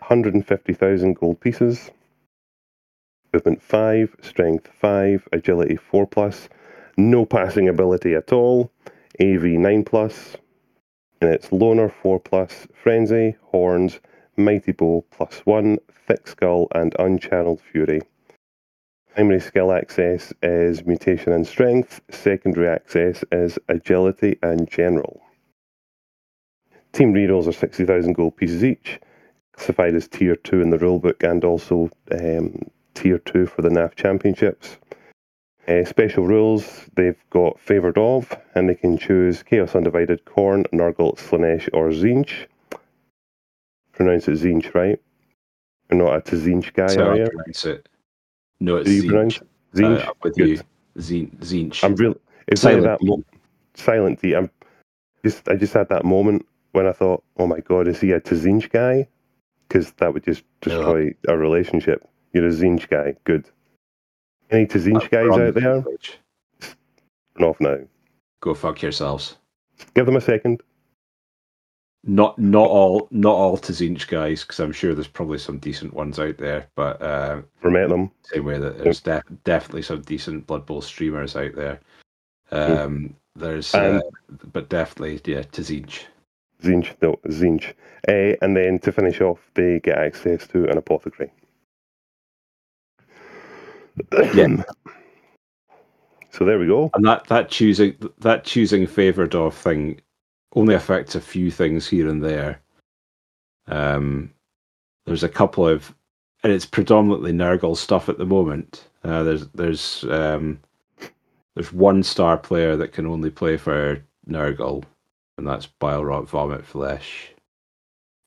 150,000 gold pieces. Movement 5, Strength 5, Agility 4 plus. No passing ability at all. AV 9 plus. And it's Loner 4 plus, Frenzy, Horns, Mighty Blow plus 1, Thick Skull, and Unchanneled Fury. Primary skill access is Mutation and Strength. Secondary access is Agility and General. Team rerolls are 60,000 gold pieces each, classified as Tier 2 in the rulebook and also um, Tier 2 for the NAF Championships. Uh, special rules, they've got Favoured of, and they can choose Chaos Undivided, Khorne, Nurgle, Slaanesh, or Tzeentch. Pronounce it Tzeentch, right? You're not a Tzeentch guy, so are I you? pronounce it. No, it's Do you pronounce Tzeentch? Uh, I'm with Good. you. Tzeentch. I'm real. It's really Silent that mo- silent D. I'm just. I just had that moment when I thought, "Oh my god, is he a Tzeentch guy?" Because that would just destroy our relationship. You're a Tzeentch guy. Good. Any Tzeentch guys out the there? Turn off now. Go fuck yourselves. Give them a second. Not not all not all Tzeentch guys, because I'm sure there's probably some decent ones out there. But uh, Never met them. same way that there's def- definitely some decent Blood Bowl streamers out there. Um, there's, uh, but definitely yeah, Tzeentch. Tzeentch, no, Tzeentch. Uh, and then to finish off, they get access to an apothecary. Yeah. so there we go. And that that choosing that choosing favoured of thing only affects a few things here and there. Um, there's a couple of, and it's predominantly Nurgle stuff at the moment. Uh, there's there's um, there's one star player that can only play for Nurgle, and that's Bilerot Vomitflesh,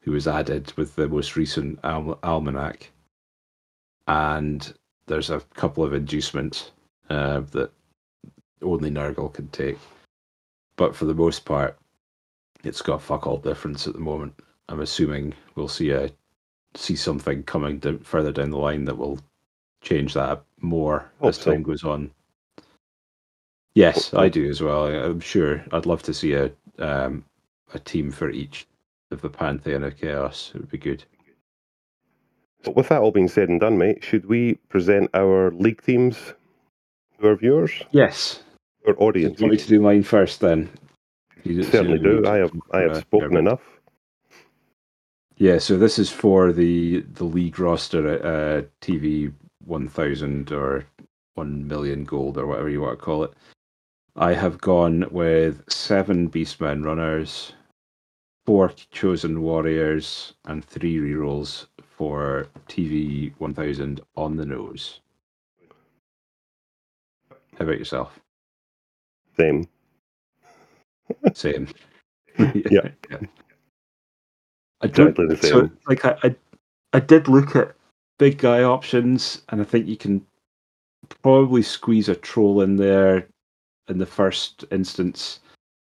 who was added with the most recent Alm- almanac. And there's a couple of inducements uh, that only Nurgle can take. But for the most part, it's got fuck all difference at the moment. I'm assuming we'll see a see something coming down, further down the line that will change that more Hope as so. time goes on. Yes, Hope I do as well. I'm sure. I'd love to see a um, a team for each of the pantheon of chaos. It would be good. But with that all being said and done, mate, should we present our league teams to our viewers, Yes. our Do you audience? want me to do mine first then? You Certainly do. I have. I have Uh, spoken enough. Yeah, so this is for the the league roster at uh, TV one thousand or one million gold or whatever you want to call it. I have gone with seven Beastmen runners, four chosen warriors, and three rerolls for TV one thousand on the nose. How about yourself? Same. Same. Yeah. I don't Exactly the so like I, I I did look at big guy options and I think you can probably squeeze a troll in there in the first instance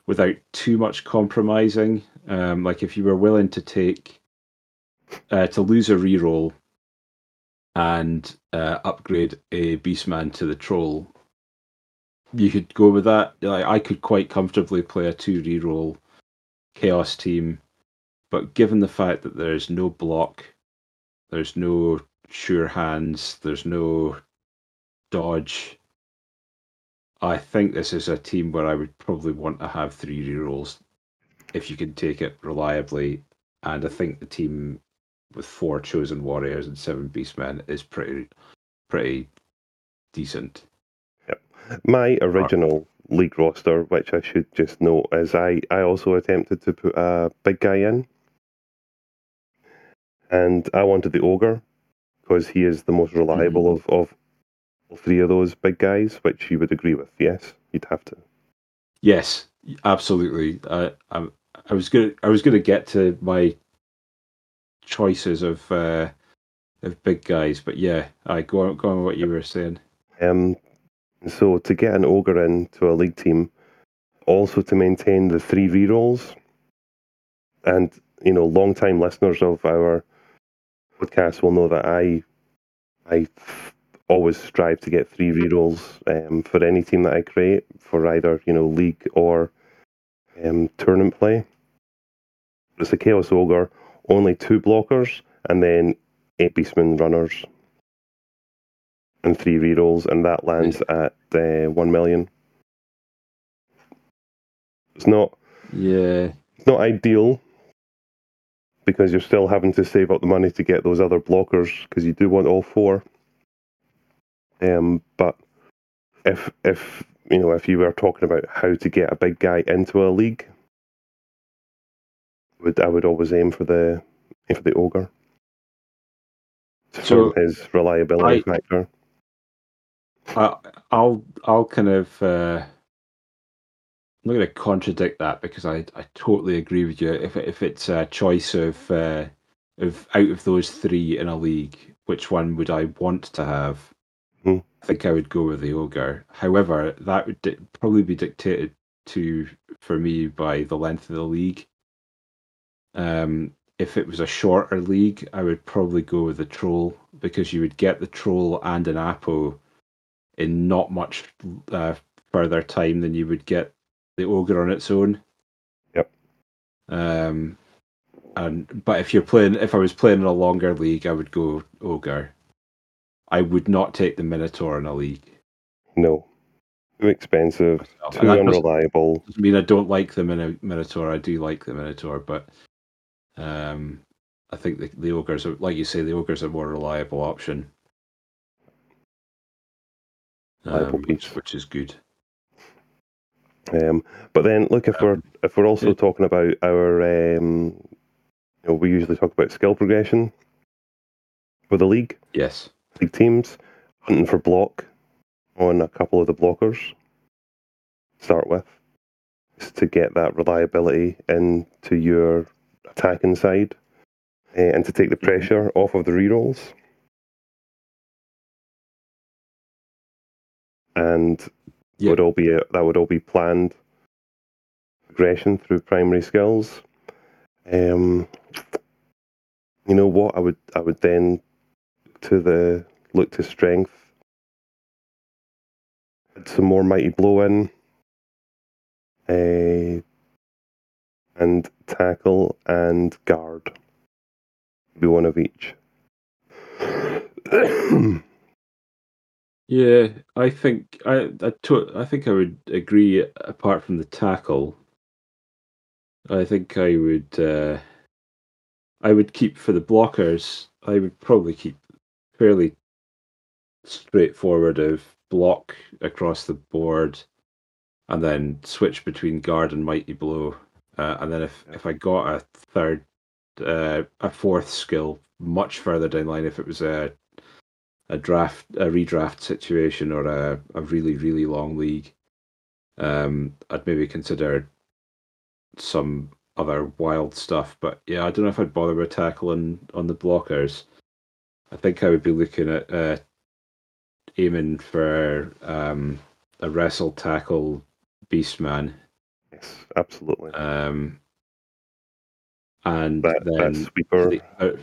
without too much compromising. Um, like if you were willing to take uh, to lose a reroll and uh, upgrade a beastman to the troll, you could go with that. Like I could quite comfortably play a two reroll chaos team, but given the fact that there's no block, there's no sure hands, there's no dodge. I think this is a team where I would probably want to have three rerolls if you can take it reliably. And I think the team with four chosen warriors and seven beastmen is pretty pretty decent. My original league roster, which I should just note, is I, I also attempted to put a big guy in. And I wanted the ogre because he is the most reliable mm-hmm. of, of all three of those big guys, which you would agree with. Yes, you'd have to. Yes, absolutely. I I, I was gonna I was gonna get to my choices of uh, of big guys, but yeah, I go on go on what you were saying. Um, so to get an ogre into a league team, also to maintain the three rerolls, and you know, long time listeners of our podcast will know that I I always strive to get three rerolls um, for any team that I create for either you know league or um, tournament play. It's a Chaos Ogre, only two blockers, and then eight Beastmen runners, and three rerolls, and that lands at uh, one million. It's not. Yeah. It's not ideal because you're still having to save up the money to get those other blockers because you do want all four. Um, but if if you know if you were talking about how to get a big guy into a league, would I would always aim for the aim for the ogre. So his reliability I, factor. I, I'll I'll kind of uh, I'm not going to contradict that because I, I totally agree with you. If if it's a choice of uh, of out of those three in a league, which one would I want to have? Hmm. I think I would go with the ogre. However, that would di- probably be dictated to for me by the length of the league. Um, if it was a shorter league, I would probably go with the troll because you would get the troll and an apo in not much uh, further time than you would get the ogre on its own. Yep. Um, and but if you're playing, if I was playing in a longer league, I would go ogre. I would not take the Minotaur in a league. No. Too expensive, too unreliable. I mean, I don't like the Minotaur. I do like the Minotaur, but um, I think the, the ogres are, like you say, the ogres are a more reliable option. Um, which, which is good. Um, but then, look, if um, we're if we're also talking about our, um, you know, we usually talk about skill progression for the league. Yes league teams, hunting for block on a couple of the blockers. Start with to get that reliability into your attacking side uh, and to take the mm-hmm. pressure off of the rerolls. And would all be that would all be planned progression through primary skills. Um, you know what? I would I would then to the look to strength. Add some more mighty blow in. Uh, and tackle and guard. Be one of each. yeah, I think I I, to, I think I would agree. Apart from the tackle, I think I would uh, I would keep for the blockers. I would probably keep fairly straightforward of block across the board and then switch between guard and mighty blow. Uh, and then if, if I got a third, uh, a fourth skill much further down the line, if it was a a draft, a redraft situation or a, a really really long league, um, I'd maybe consider some other wild stuff. But yeah, I don't know if I'd bother with tackling on the blockers. I think I would be looking at uh, aiming for um, a wrestle tackle beastman. Yes, absolutely. Um, and then sweeper. The, uh,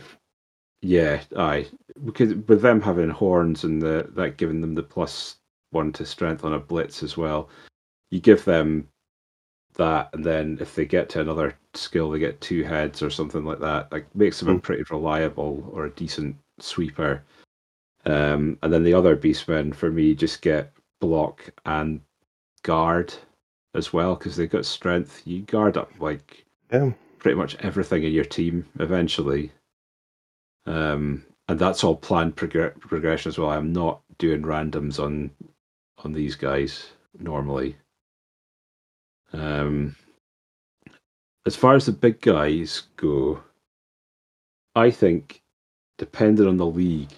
yeah, aye. Because with them having horns and the that giving them the plus one to strength on a blitz as well, you give them that, and then if they get to another skill, they get two heads or something like that. Like makes them mm. a hmm. pretty reliable or a decent sweeper. Um, and then the other beastmen for me just get block and guard as well because they've got strength. You guard up like Yeah. pretty much everything in your team eventually. Um, and that's all planned progr- progression as well. I'm not doing randoms on on these guys normally. Um, as far as the big guys go, I think, depending on the league,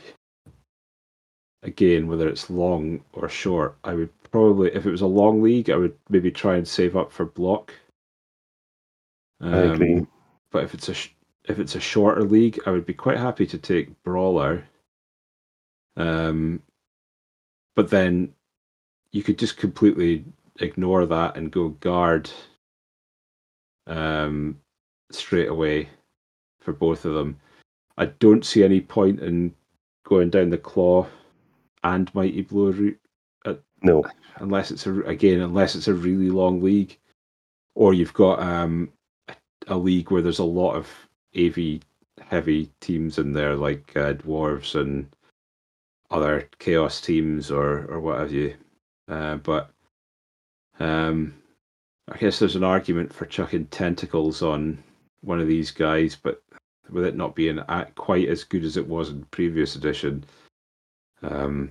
again, whether it's long or short, I would probably, if it was a long league, I would maybe try and save up for block. I agree. Um, But if it's a sh- if it's a shorter league, I would be quite happy to take brawler. Um, but then you could just completely ignore that and go guard um, straight away for both of them. I don't see any point in going down the claw and mighty blow route No. unless it's a again unless it's a really long league, or you've got um, a league where there's a lot of AV heavy teams in there, like uh, dwarves and other chaos teams or or what have you. Uh, but um, I guess there's an argument for chucking tentacles on one of these guys, but with it not being at quite as good as it was in previous edition, um,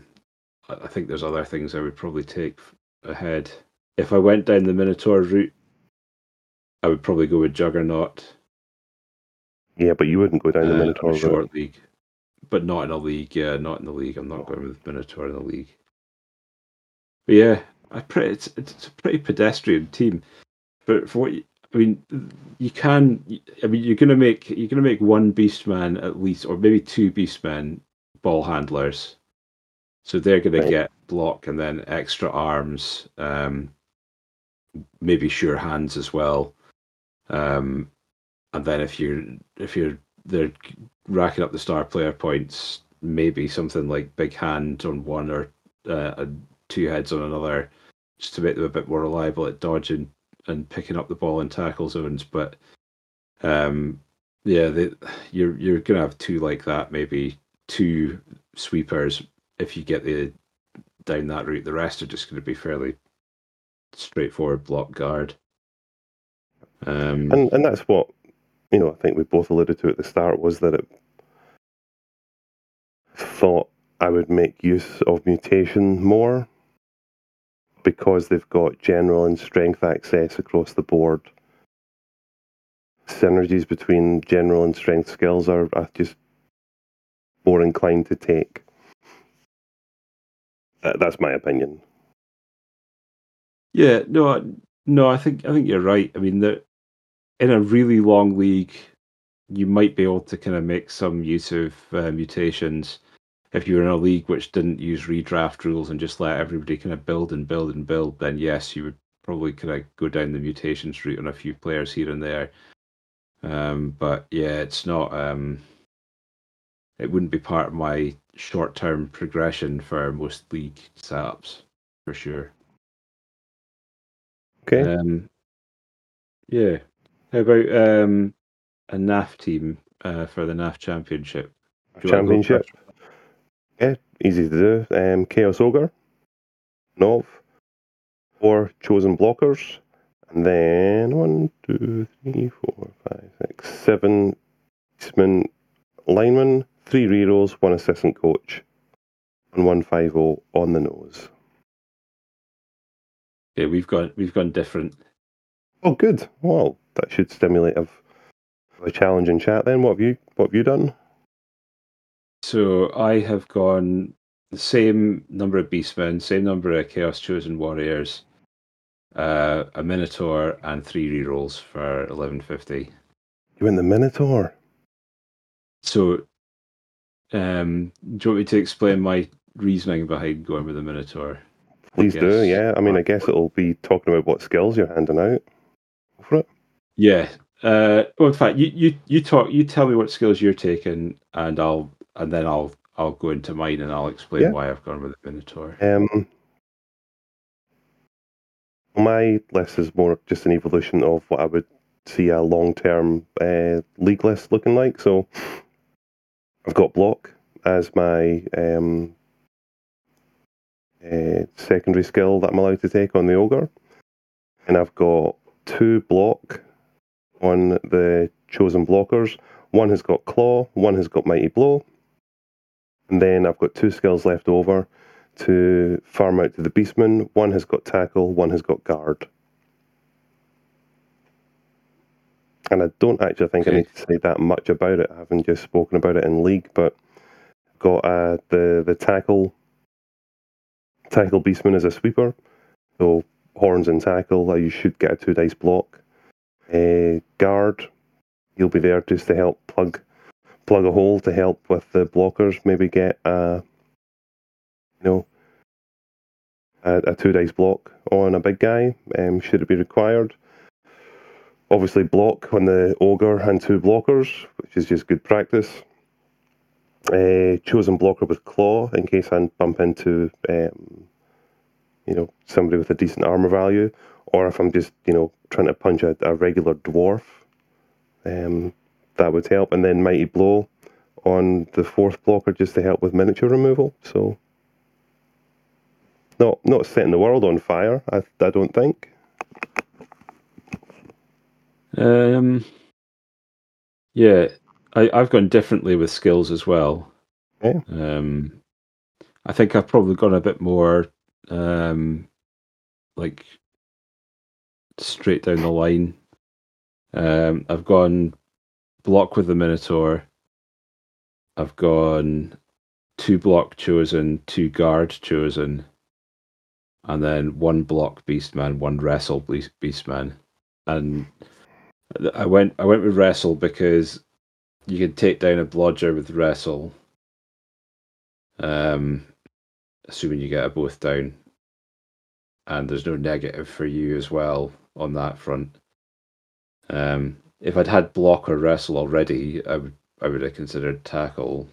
I I think there's other things I would probably take ahead. If I went down the Minotaur route, I would probably go with Juggernaut. Yeah, but you wouldn't go down the uh, Minotaur a short route. league, but not in a league. Yeah, not in the league. I'm not going with Minotaur in the league. But yeah, I pretty, it's it's a pretty pedestrian team. But for what you, I mean, you can. I mean, you're gonna make you're gonna make one Beastman at least, or maybe two Beastmen ball handlers. So they're gonna Right. get block and then extra arms, um, maybe sure hands as well. Um, and then if you're if you're they're racking up the star player points, maybe something like big hand on one or uh, two heads on another, just to make them a bit more reliable at dodging and picking up the ball in tackle zones. But um, yeah, they, you're you're gonna have two like that, maybe two sweepers if you get the down that route. The rest are just going to be fairly straightforward block guard. Um, And and that's what you know. I think we both alluded to at the start was that it thought I would make use of mutation more because they've got general and strength access across the board. Synergies between general and strength skills are, are just more inclined to take. Uh, that's my opinion. Yeah, no, I- no, I think I think you're right. I mean, that in a really long league, you might be able to kind of make some use of uh, mutations. If you're in a league which didn't use redraft rules and just let everybody kind of build and build and build, then yes, you would probably kind of go down the mutations route on a few players here and there. Um, but yeah, it's not. Um, it wouldn't be part of my short-term progression for most league setups, for sure. Okay. Um, yeah. How about um, a NAF team uh, for the NAF Championship? Do you wanna go Championship. Yeah, easy to do. Um, Chaos Ogre, Nov, four chosen blockers, and then one, two, three, four, five, six, seven Beastman linemen, three rerolls, one assistant coach, and one five zero on the nose. Yeah, we've gone we've gone different. Oh, good. Well, that should stimulate a, a challenge in chat. Then, what have you what have you done? So I have gone the same number of beastmen, same number of chaos chosen warriors, uh, a minotaur, and three rerolls for eleven fifty. You went the Minotaur. So, um, do you want me to explain my reasoning behind going with the minotaur? Please do. Yeah. I mean, I guess it'll be talking about what skills you're handing out. For it. Yeah. Uh, well, in fact, you, you you talk. You tell me what skills you're taking, and I'll and then I'll I'll go into mine and I'll explain Yeah. why I've gone with the Minotaur. Um, my list is more just an evolution of what I would see a long term uh, league list looking like. So I've got block as my um, uh, secondary skill that I'm allowed to take on the ogre, and I've got two block on the chosen blockers. One has got claw, one has got mighty blow, and then I've got two skills left over to farm out to the beastman. One has got tackle, one has got guard. And I don't actually think okay. I need to say that much about it, having just spoken about it in league, but got uh, the the tackle tackle beastman as a sweeper. So horns and tackle, you should get a two dice block. Uh, guard, you'll be there just to help plug plug a hole to help with the blockers. Maybe get a you know a, a two dice block on a big guy. Um, should it be required? Obviously, block on the ogre and two blockers, which is just good practice. Uh, chosen blocker with claw in case I bump into um, you know somebody with a decent armor value, or if I'm just you know trying to punch a, a regular dwarf, um, that would help. And then mighty blow on the fourth blocker just to help with miniature removal. So not not setting the world on fire. I I don't think. Um. Yeah, I I've gone differently with skills as well. Yeah. Um, I think I've probably gone a bit more um, like straight down the line. Um, I've gone block with the Minotaur. I've gone two block chosen, two guard chosen, and then one block beastman, one wrestle beastman. And I went I went with wrestle because you can take down a blodger with wrestle. Um, assuming you get a both down, and there's no negative for you as well on that front. Um, if I'd had block or wrestle already, I would I would have considered tackle,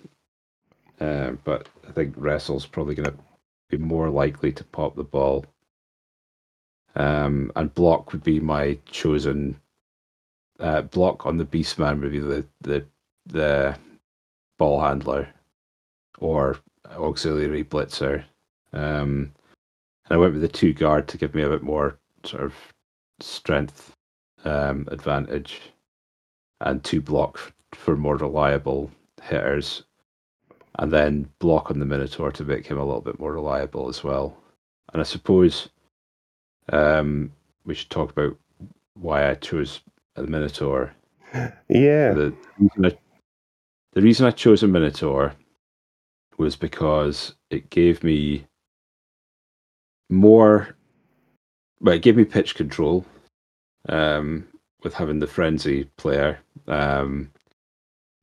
uh, but I think wrestle's probably going to be more likely to pop the ball. Um, and block would be my chosen uh, block on the Beastman would be the the the ball handler or auxiliary blitzer. Um, and I went with the two guard to give me a bit more sort of strength um, advantage, and two block for more reliable hitters and then block on the Minotaur to make him a little bit more reliable as well. And I suppose um, we should talk about why I chose the Minotaur. Yeah. The reason, I, the reason I chose a Minotaur was because it gave me more. Well, it gave me pitch control um, with having the frenzy player. Um,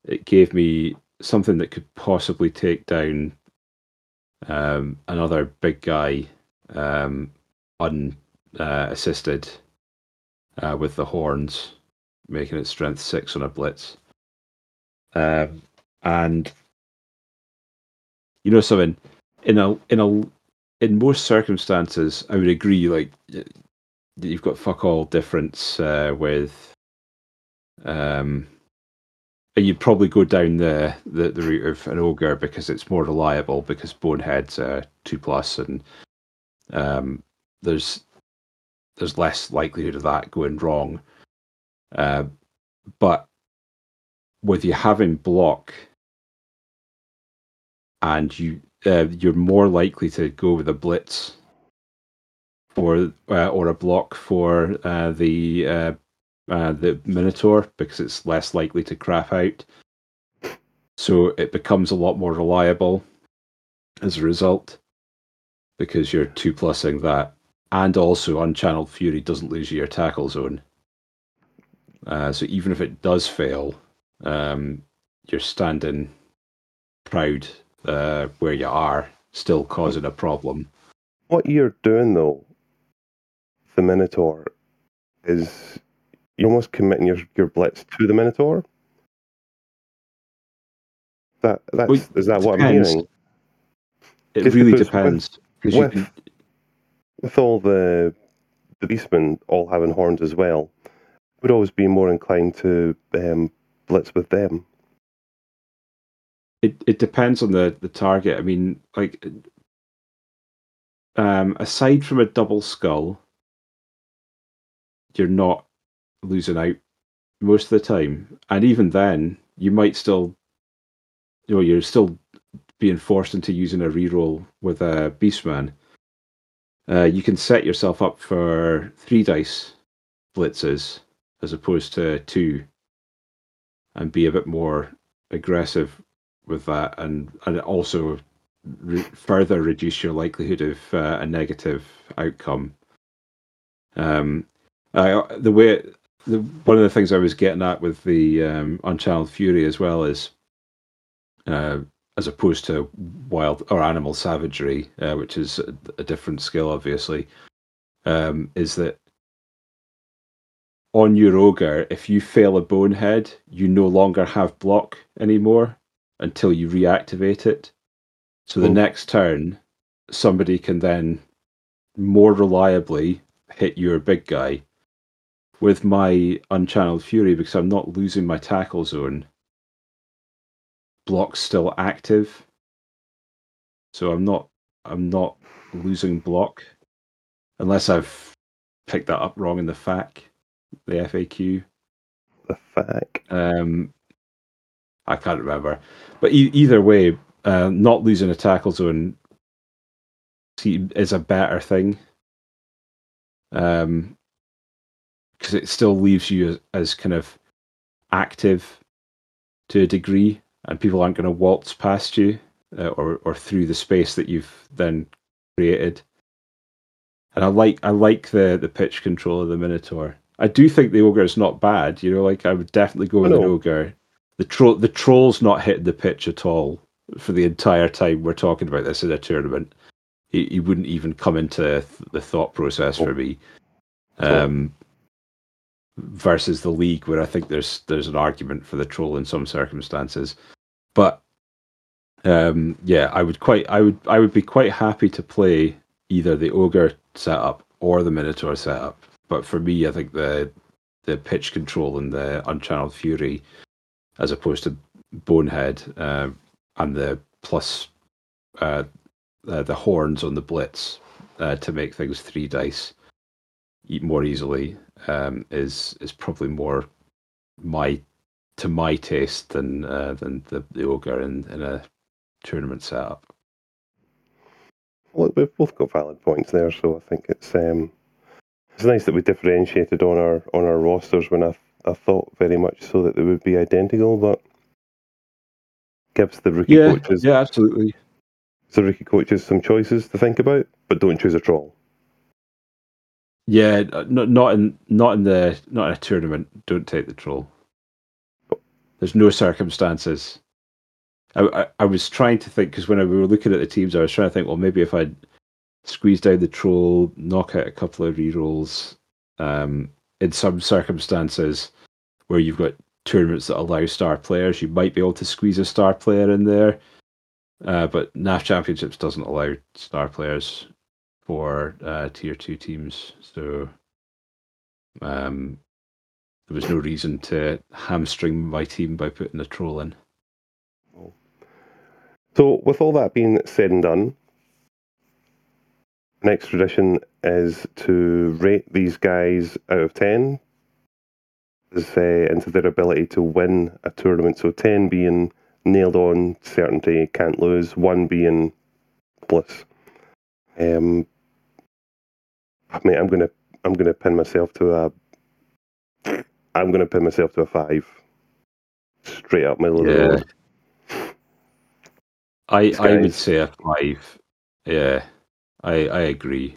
it gave me something that could possibly take down um, another big guy um, unassisted uh, uh, with the horns, making it strength six on a blitz. Um, and you know something in a in a in most circumstances, I would agree. Like you've got fuck all difference uh, with um, you'd probably go down the, the, the route of an ogre because it's more reliable because bonehead's a two plus and um, there's there's less likelihood of that going wrong. Uh, but with you having block and you uh, you're more likely to go with a blitz or uh, or a block for uh, the uh, uh, the Minotaur because it's less likely to crap out. So it becomes a lot more reliable as a result because you're two plusing that. And also, Unchanneled Fury doesn't lose you your tackle zone. Uh, so even if it does fail, um, you're standing proud uh, where you are, still causing a problem. What you're doing, though, the Minotaur, is you're almost committing your, your blitz to the Minotaur. That that's well, is that what depends. I'm hearing? It Just really depends. With, with, can... with, all the the beastmen all having horns as well, would always be more inclined to um, blitz with them. It it depends on the the target. I mean, like um, aside from a double skull, you're not losing out most of the time. And even then, you might still, you know, you're still being forced into using a reroll with a Beastman. Uh, you can set yourself up for three dice blitzes as opposed to two, and be a bit more aggressive with that, and and also re- further reduce your likelihood of uh, a negative outcome. Um, I, the way the, one of the things I was getting at with the um, Unchanneled Fury as well is, uh, as opposed to wild or animal savagery, uh, which is a, a, different skill, obviously, um, is that on your ogre, if you fail a bonehead, you no longer have block anymore until you reactivate it. So the oh. next turn, somebody can then more reliably hit your big guy with my Unchanneled Fury because I'm not losing my tackle zone. Block's still active, so I'm not I'm not losing block unless I've picked that up wrong in the FAQ, the FAQ. The FAQ. Um, I can't remember, but e- either way, uh, not losing a tackle zone is a better thing. Um, because it still leaves you as, as, kind of active to a degree, and people aren't going to waltz past you uh, or or through the space that you've then created. And I like I like the the pitch control of the Minotaur. I do think the ogre is not bad. You know, like I would definitely go with an ogre. The troll the troll's not hitting the pitch at all for the entire time we're talking about this in a tournament. He, he wouldn't even come into the thought process for me. Um, versus the league, where I think there's there's an argument for the troll in some circumstances. But um, yeah, I would quite I would I would be quite happy to play either the ogre setup or the minotaur setup. But for me, I think the the pitch control and the unchanneled fury, as opposed to bonehead uh, and the plus uh, uh, the horns on the blitz uh, to make things three dice more easily um, is is probably more my to my taste than uh, than the, the ogre in, in a tournament setup. Well, we've both got valid points there, so I think it's um, it's nice that we differentiated on our on our rosters when I I thought very much so that they would be identical, but gives the rookie yeah, coaches yeah absolutely the rookie coaches some choices to think about, but don't choose a troll. Yeah, not not in not in the not in a tournament. Don't take the troll. There's no circumstances. I, I, I was trying to think because when we were looking at the teams, I was trying to think. Well, maybe if I squeeze down the troll, knock out a couple of rerolls, um, in some circumstances where you've got tournaments that allow star players, you might be able to squeeze a star player in there. Uh, but NAF Championships doesn't allow star players for uh, tier two teams, so um, there was no reason to hamstring my team by putting a troll in. So, with all that being said and done, next tradition is to rate these guys out of 10 uh, into their ability to win a tournament. So, 10 being nailed on, certainty, can't lose, 1 being bliss. Um, I mean, I'm gonna I'm gonna pin myself to a I'm gonna pin myself to a five. Straight up middle yeah. of the road. I I would say a five. Yeah, I I agree.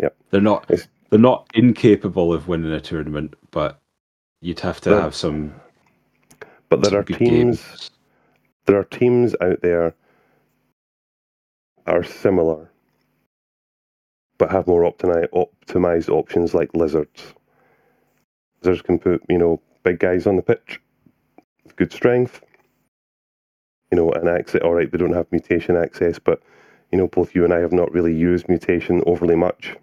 Yeah, they're not it's, they're not incapable of winning a tournament, but you'd have to have some. But there are teams. Games. There are teams out there are similar but have more optimized options like lizards. Lizards can put, you know, big guys on the pitch, good strength, you know, and access. All right, they don't have mutation access, but you know, both you and I have not really used mutation overly much.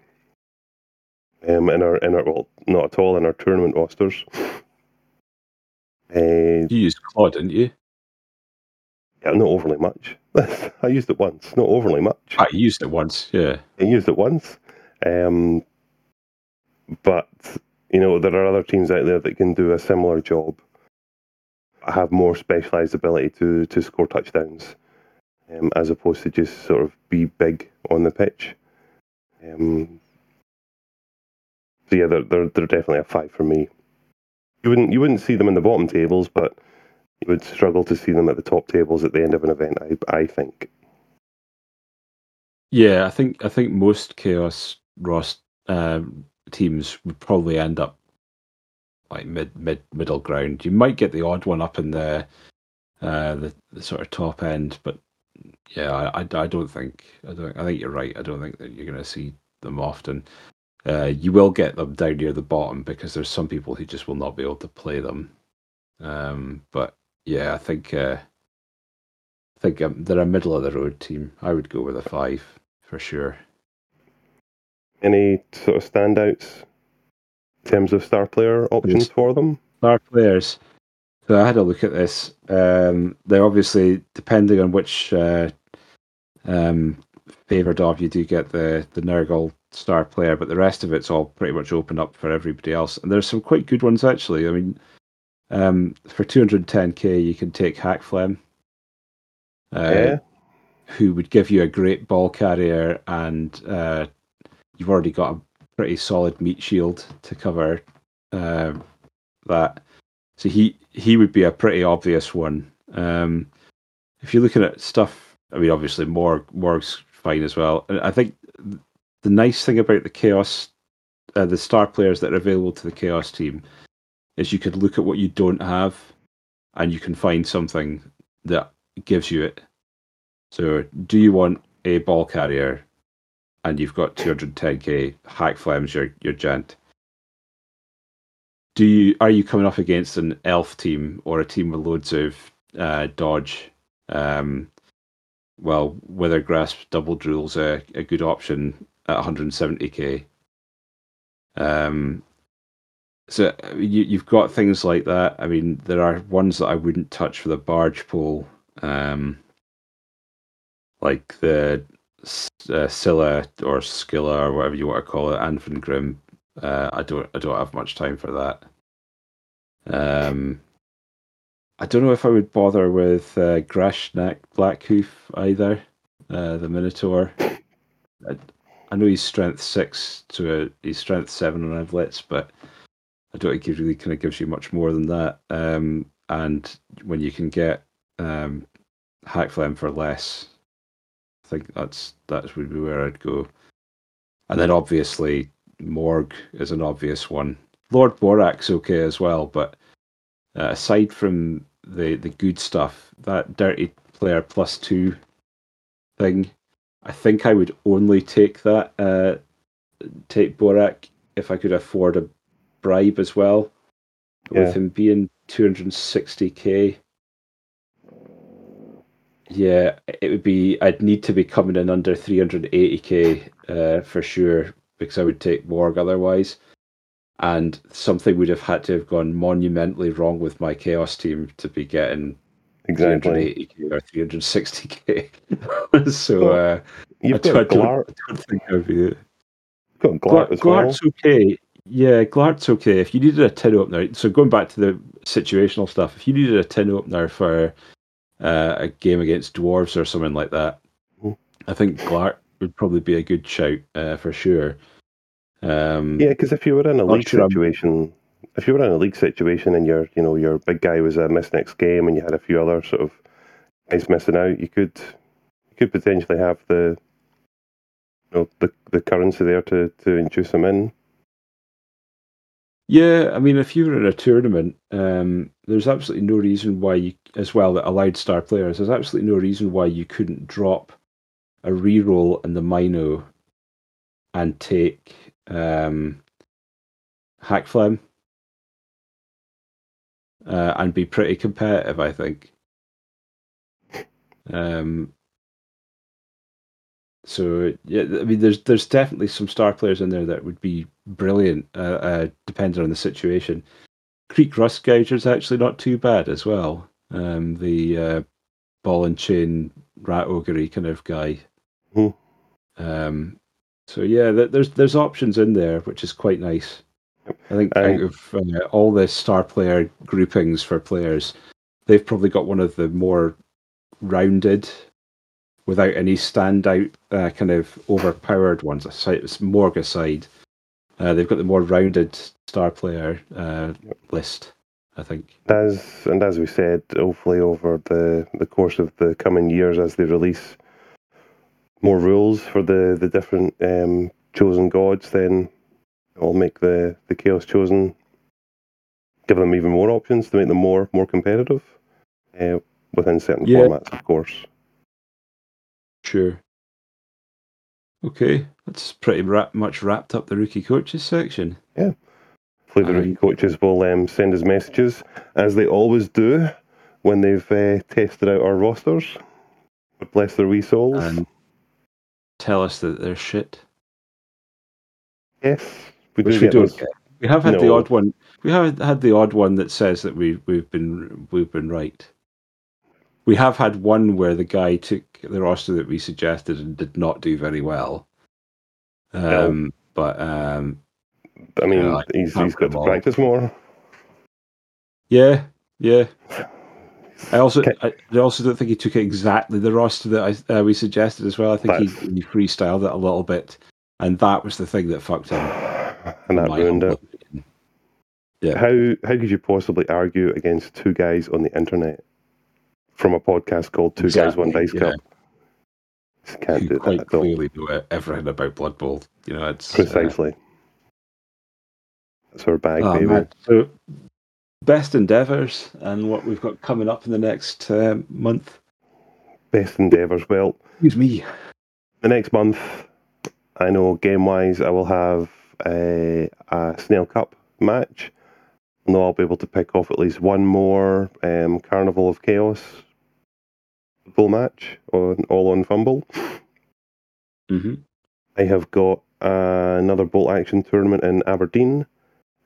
Um, in our in our well, not at all in our tournament rosters. Uh, you used Claw, didn't you? Yeah, not overly much. I used it once, not overly much. I used it once, yeah. I used it once. Um, but, you know, there are other teams out there that can do a similar job, have more specialised ability to, to score touchdowns, um, as opposed to just sort of be big on the pitch. Um, so yeah, they're, they're, they're definitely a five for me. You wouldn't you wouldn't see them in the bottom tables, but you would struggle to see them at the top tables at the end of an event. I I think. Yeah, I think I think most chaos Ross um, teams would probably end up like mid mid middle ground. You might get the odd one up in the uh, the, the sort of top end, but yeah, I, I, I don't think I don't I think you're right. I don't think that you're going to see them often. Uh, you will get them down near the bottom because there's some people who just will not be able to play them. Um, but yeah, I think uh, I think um, they're a middle of the road team. I would go with a five for sure. Any sort of standouts in terms of star player options for them? Star players. So I had a look at this. Um, they're obviously depending on which uh, um, favoured of you do get the the Nurgle star player, but the rest of it's all pretty much open up for everybody else. And there's some quite good ones actually. I mean, um, for 210k, you can take Hakflem, uh, yeah. who would give you a great ball carrier, and uh, you've already got a pretty solid meat shield to cover uh, that. So he he would be a pretty obvious one. Um, if you're looking at stuff, I mean, obviously Morg Morg's fine as well. I think the nice thing about the chaos, uh, the star players that are available to the chaos team, is you could look at what you don't have, and you can find something that gives you it. So, do you want a ball carrier, and you've got 210k Hakflems your your gent? Do you are you coming up against an elf team or a team with loads of uh, dodge? Um, well, Withergrasp Doubledrool's a, a good option at 170k. Um, so you, you've got things like that. I mean, there are ones that I wouldn't touch for the barge pole, um, like the uh, Scylla or Skilla or whatever you want to call it, Anfingrimm. Uh, I don't, I don't have much time for that. Um, I don't know if I would bother with uh, Grashnak Blackhoof either, uh, the Minotaur. I, I know he's strength six to a he's strength seven on Evlets, but I don't think he really kind of gives you much more than that. Um, and when you can get um, Hakflem for less, I think that's that would be where I'd go. And then obviously Morg is an obvious one. Lord Borak's okay as well, but uh, aside from the the good stuff, that dirty player plus two thing I think I would only take that, uh, take Borak if I could afford a bribe as well. Yeah. With him being 260k, yeah, it would be. I'd need to be coming in under 380k uh, for sure because I would take Morg otherwise. And something would have had to have gone monumentally wrong with my chaos team to be getting exactly 380k or 360k. so uh, you've got Glart. I don't think I'd be. Got Glart as Glart's well. okay. Yeah, Glart's okay. If you needed a tin opener, so going back to the situational stuff, if you needed a tin opener for uh, a game against dwarves or something like that, mm. I think Glart would probably be a good shout uh, for sure. Um, yeah, because if you were in a league situation, if you were in a league situation and your you know your big guy was a miss next game and you had a few other sort of guys missing out, you could you could potentially have the you know the the currency there to to induce them in. Yeah, I mean, if you were in a tournament, um, there's absolutely no reason why you, as well, that allowed star players. There's absolutely no reason why you couldn't drop a reroll in the Mino and take um, Hakflem uh, and be pretty competitive. I think. Um, so yeah, I mean, there's there's definitely some star players in there that would be brilliant, uh, uh, depending on the situation. Kreek Rustgouger is actually not too bad as well. Um, the uh, ball and chain rat ogre kind of guy. Hmm. Um, so yeah, th- there's there's options in there, which is quite nice. I think Um, out of uh, all the star player groupings for players, they've probably got one of the more rounded, without any standout uh, kind of overpowered ones. It's Morg aside, uh, they've got the more rounded star player uh, list. I think. As and as we said, hopefully over the, the course of the coming years, as they release more rules for the the different um, chosen gods, then it'll make the the chaos chosen give them even more options to make them more more competitive uh, within certain Yeah. formats, of course. Sure. Okay, that's pretty wrap, much wrapped up the rookie coaches section. Yeah. Hopefully, the rookie coaches will um, send us messages as they always do when they've uh, tested out our rosters. Bless their wee souls. and tell us that they're shit. yes, we do Which we get don't get. We have had the odd one. We have had the odd one that says that we we've been we've been right. We have had one where the guy took the roster that we suggested and did not do very well. Um, But um, I mean, Yeah, he's, he's got to practice more. yeah, yeah. I also. I, I also don't think he took exactly the roster that I, uh, we suggested as well. I think he, That's- he freestyled it a little bit, and that was the thing that fucked him. and that ruined it. opinion. Yeah. How how could you possibly argue against two guys on the internet from a podcast called Two Guys One Dice yeah. Cup? Just can't who do quite that at all. clearly know everything about Blood Bowl. You know, it's uh, Precisely. That's our bag, oh, baby. So, best endeavors and what we've got coming up in the next uh, month. Best endeavours. Well, Excuse me. the next month, I know game wise, I will have a, a Snail Cup match. I know I'll be able to pick off at least one more um, Carnival of Chaos full match on all on Fumbbl. hmm I have got uh, another bolt action tournament in Aberdeen.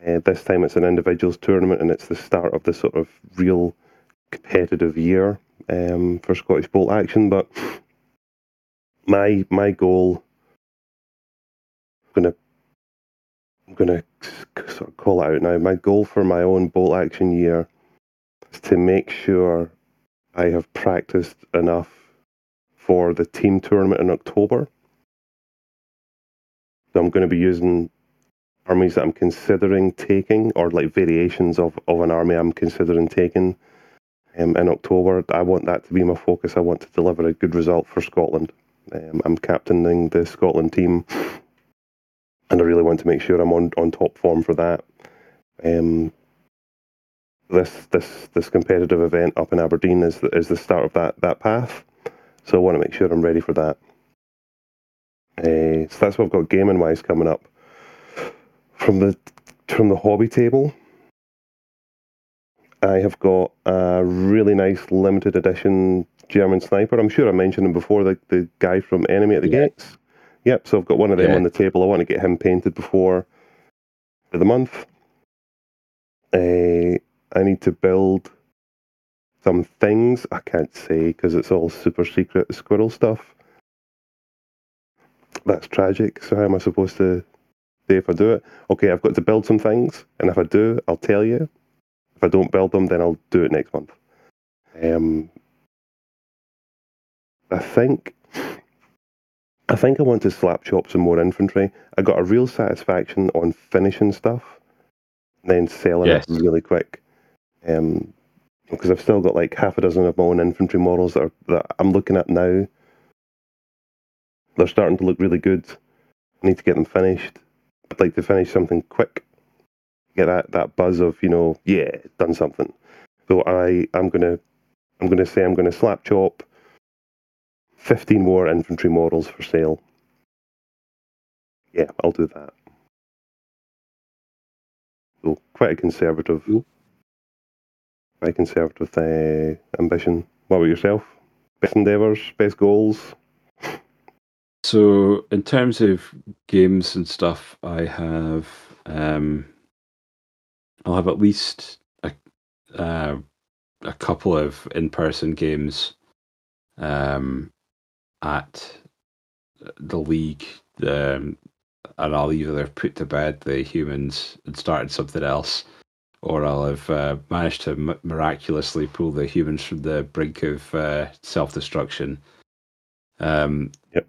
Uh, this time it's an individuals tournament and it's the start of the sort of real competitive year um, for Scottish bolt action. But my my goal, I'm gonna I'm gonna sort of call it out now. My goal for my own bolt action year is to make sure I have practiced enough for the team tournament in October. So I'm going to be using armies that I'm considering taking, or like variations of, of an army I'm considering taking um, in October. I want that to be my focus. I want to deliver a good result for Scotland. Um, I'm captaining the Scotland team, and I really want to make sure I'm on, on top form for that. Um, this this this competitive event up in Aberdeen is the, is the start of that that path. So I want to make sure I'm ready for that. Uh, so that's what I've got gaming wise coming up. From the from the hobby table, I have got a really nice limited edition German sniper. I'm sure I mentioned him before. The the guy from Enemy at the Yeah. Gates. Yep. So I've got one of them Yeah. on the table. I want to get him painted before the month. Uh, I need to build some things. I can't say because it's all super secret squirrel stuff. That's tragic. So how am I supposed to say if I do it? Okay, I've got to build some things, and if I do, I'll tell you. If I don't build them, then I'll do it next month. Um, I think, I think I want to slap chop some more infantry. I got a real satisfaction on finishing stuff, then selling Yes. it really quick. Um, because I've still got like half a dozen of my own infantry models that, are, that I'm looking at now. They're starting to look really good. I need to get them finished. I'd like to finish something quick. Get that, that buzz of, you know, yeah, done something. So I, I'm gonna I'm gonna say I'm gonna slap chop fifteen more infantry models for sale. Yeah, I'll do that. So quite a conservative Cool. quite a conservative uh, ambition. What about yourself? Best endeavours, best goals? So, in terms of games and stuff, I have um, I'll have at least a uh, a couple of in-person games um, at the league, um, and I'll either put to bed the humans and started something else, or I'll have uh, managed to m- miraculously pull the humans from the brink of uh, self destruction. Um, Yep.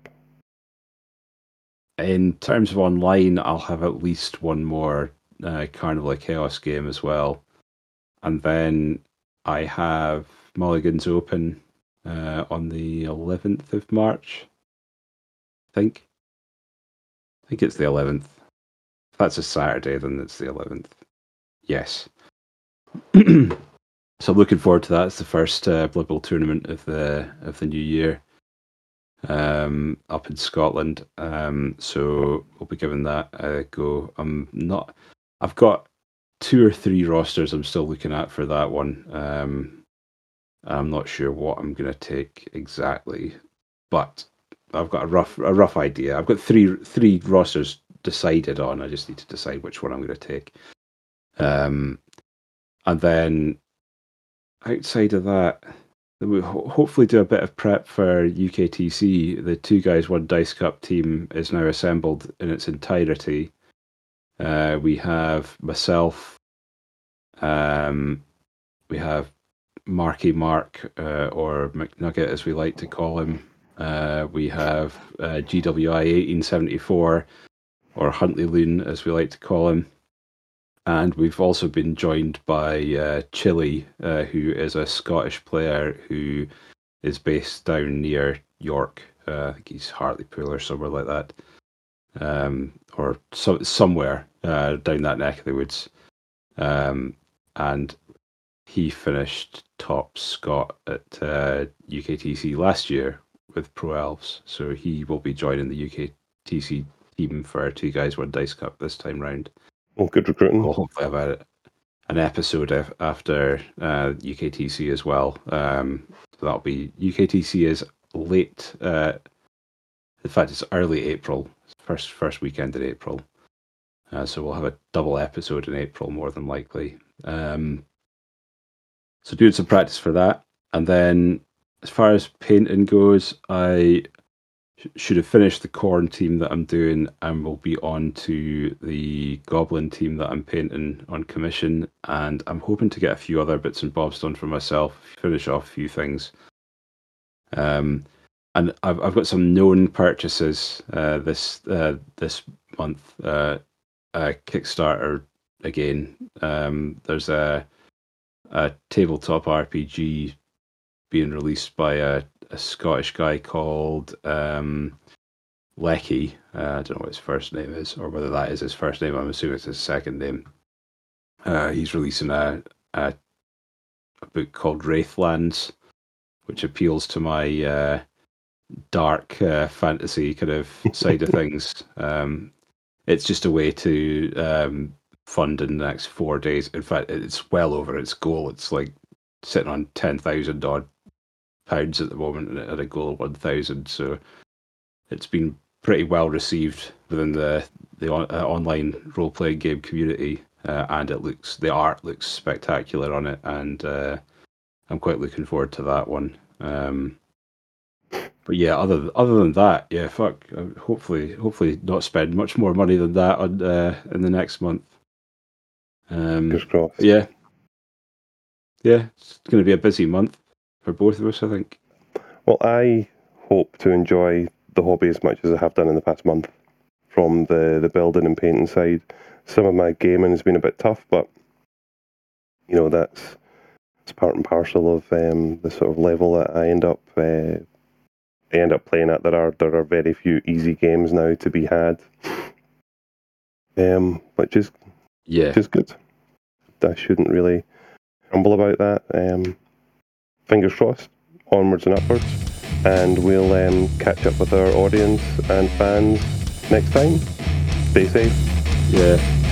in terms of online, I'll have at least one more uh, Carnival of Chaos game as well. And then I have Mulligan's Open uh, on the 11th of March. I think. I think it's the 11th. If that's a Saturday, then it's the 11th. Yes. so I'm looking forward to that. It's the first uh, Blood Bowl tournament of the of the new year um, up in Scotland. Um, so we'll be giving that a go. I'm not. I've got two or three rosters I'm still looking at for that one. Um, I'm not sure what I'm going to take exactly, but I've got a rough a rough idea. I've got three three rosters decided on. I just need to decide which one I'm going to take. Um, and then outside of that, we ho- hopefully do a bit of prep for UKTC. The two guys one dice cup team is now assembled in its entirety. Uh, we have myself. Um, we have Marky Mark uh, or McNugget as we like to call him. Uh, we have uh, GWI 1874 or Huntley Loon as we like to call him. And we've also been joined by uh, Chili, uh, who is a Scottish player who is based down near York. Uh, I think he's Hartlepool or somewhere like that, um, or so, somewhere uh, down that neck of the woods. Um, and he finished top Scot at uh, UKTC last year with Pro Elves, so he will be joining the UKTC team for Two Guys One Dice Cup this time round. Well, good recruiting. We'll hopefully have an episode after uh, UKTC as well. Um, so that'll be UKTC is late. Uh, in fact, it's early April, first first weekend in April. Uh, so we'll have a double episode in April, more than likely. Um, so doing some practice for that, and then as far as painting goes, I should have finished the Khorne team that I'm doing, and will be on to the goblin team that I'm painting on commission. And I'm hoping to get a few other bits and bobs done for myself, finish off a few things. Um, and I've I've got some known purchases uh, this uh, this month. Uh, Kickstarter again. Um, there's a a tabletop RPG being released by a, a Scottish guy called um, Lecky. Uh, I don't know what his first name is, or whether that is his first name. I'm assuming it's his second name. Uh, he's releasing a, a a book called Wraithlands, which appeals to my uh, dark uh, fantasy kind of side of things. Um, it's just a way to um, fund in the next four days. In fact, it's well over its goal. It's like sitting on ten thousand odd pounds at the moment at a goal of one thousand. So it's been pretty well received within the the on, uh, online role playing game community, uh, and it looks the art looks spectacular on it, and uh, I'm quite looking forward to that one. Um, but yeah, other other than that, yeah, fuck. uh, Hopefully, hopefully not spend much more money than that on uh, in the next month. Um, Fingers crossed. yeah, yeah, it's going to be a busy month for both of us, I think. Well, I hope to enjoy the hobby as much as I have done in the past month from the, the building and painting side. Some of my gaming has been a bit tough, but you know that's it's part and parcel of um, the sort of level that I end up uh, I end up playing at. There are there are very few easy games now to be had, um, which is Yeah, which is good. I shouldn't really grumble about that. Um, fingers crossed, onwards and upwards, and we'll um, catch up with our audience and fans next time. Stay safe. yeah.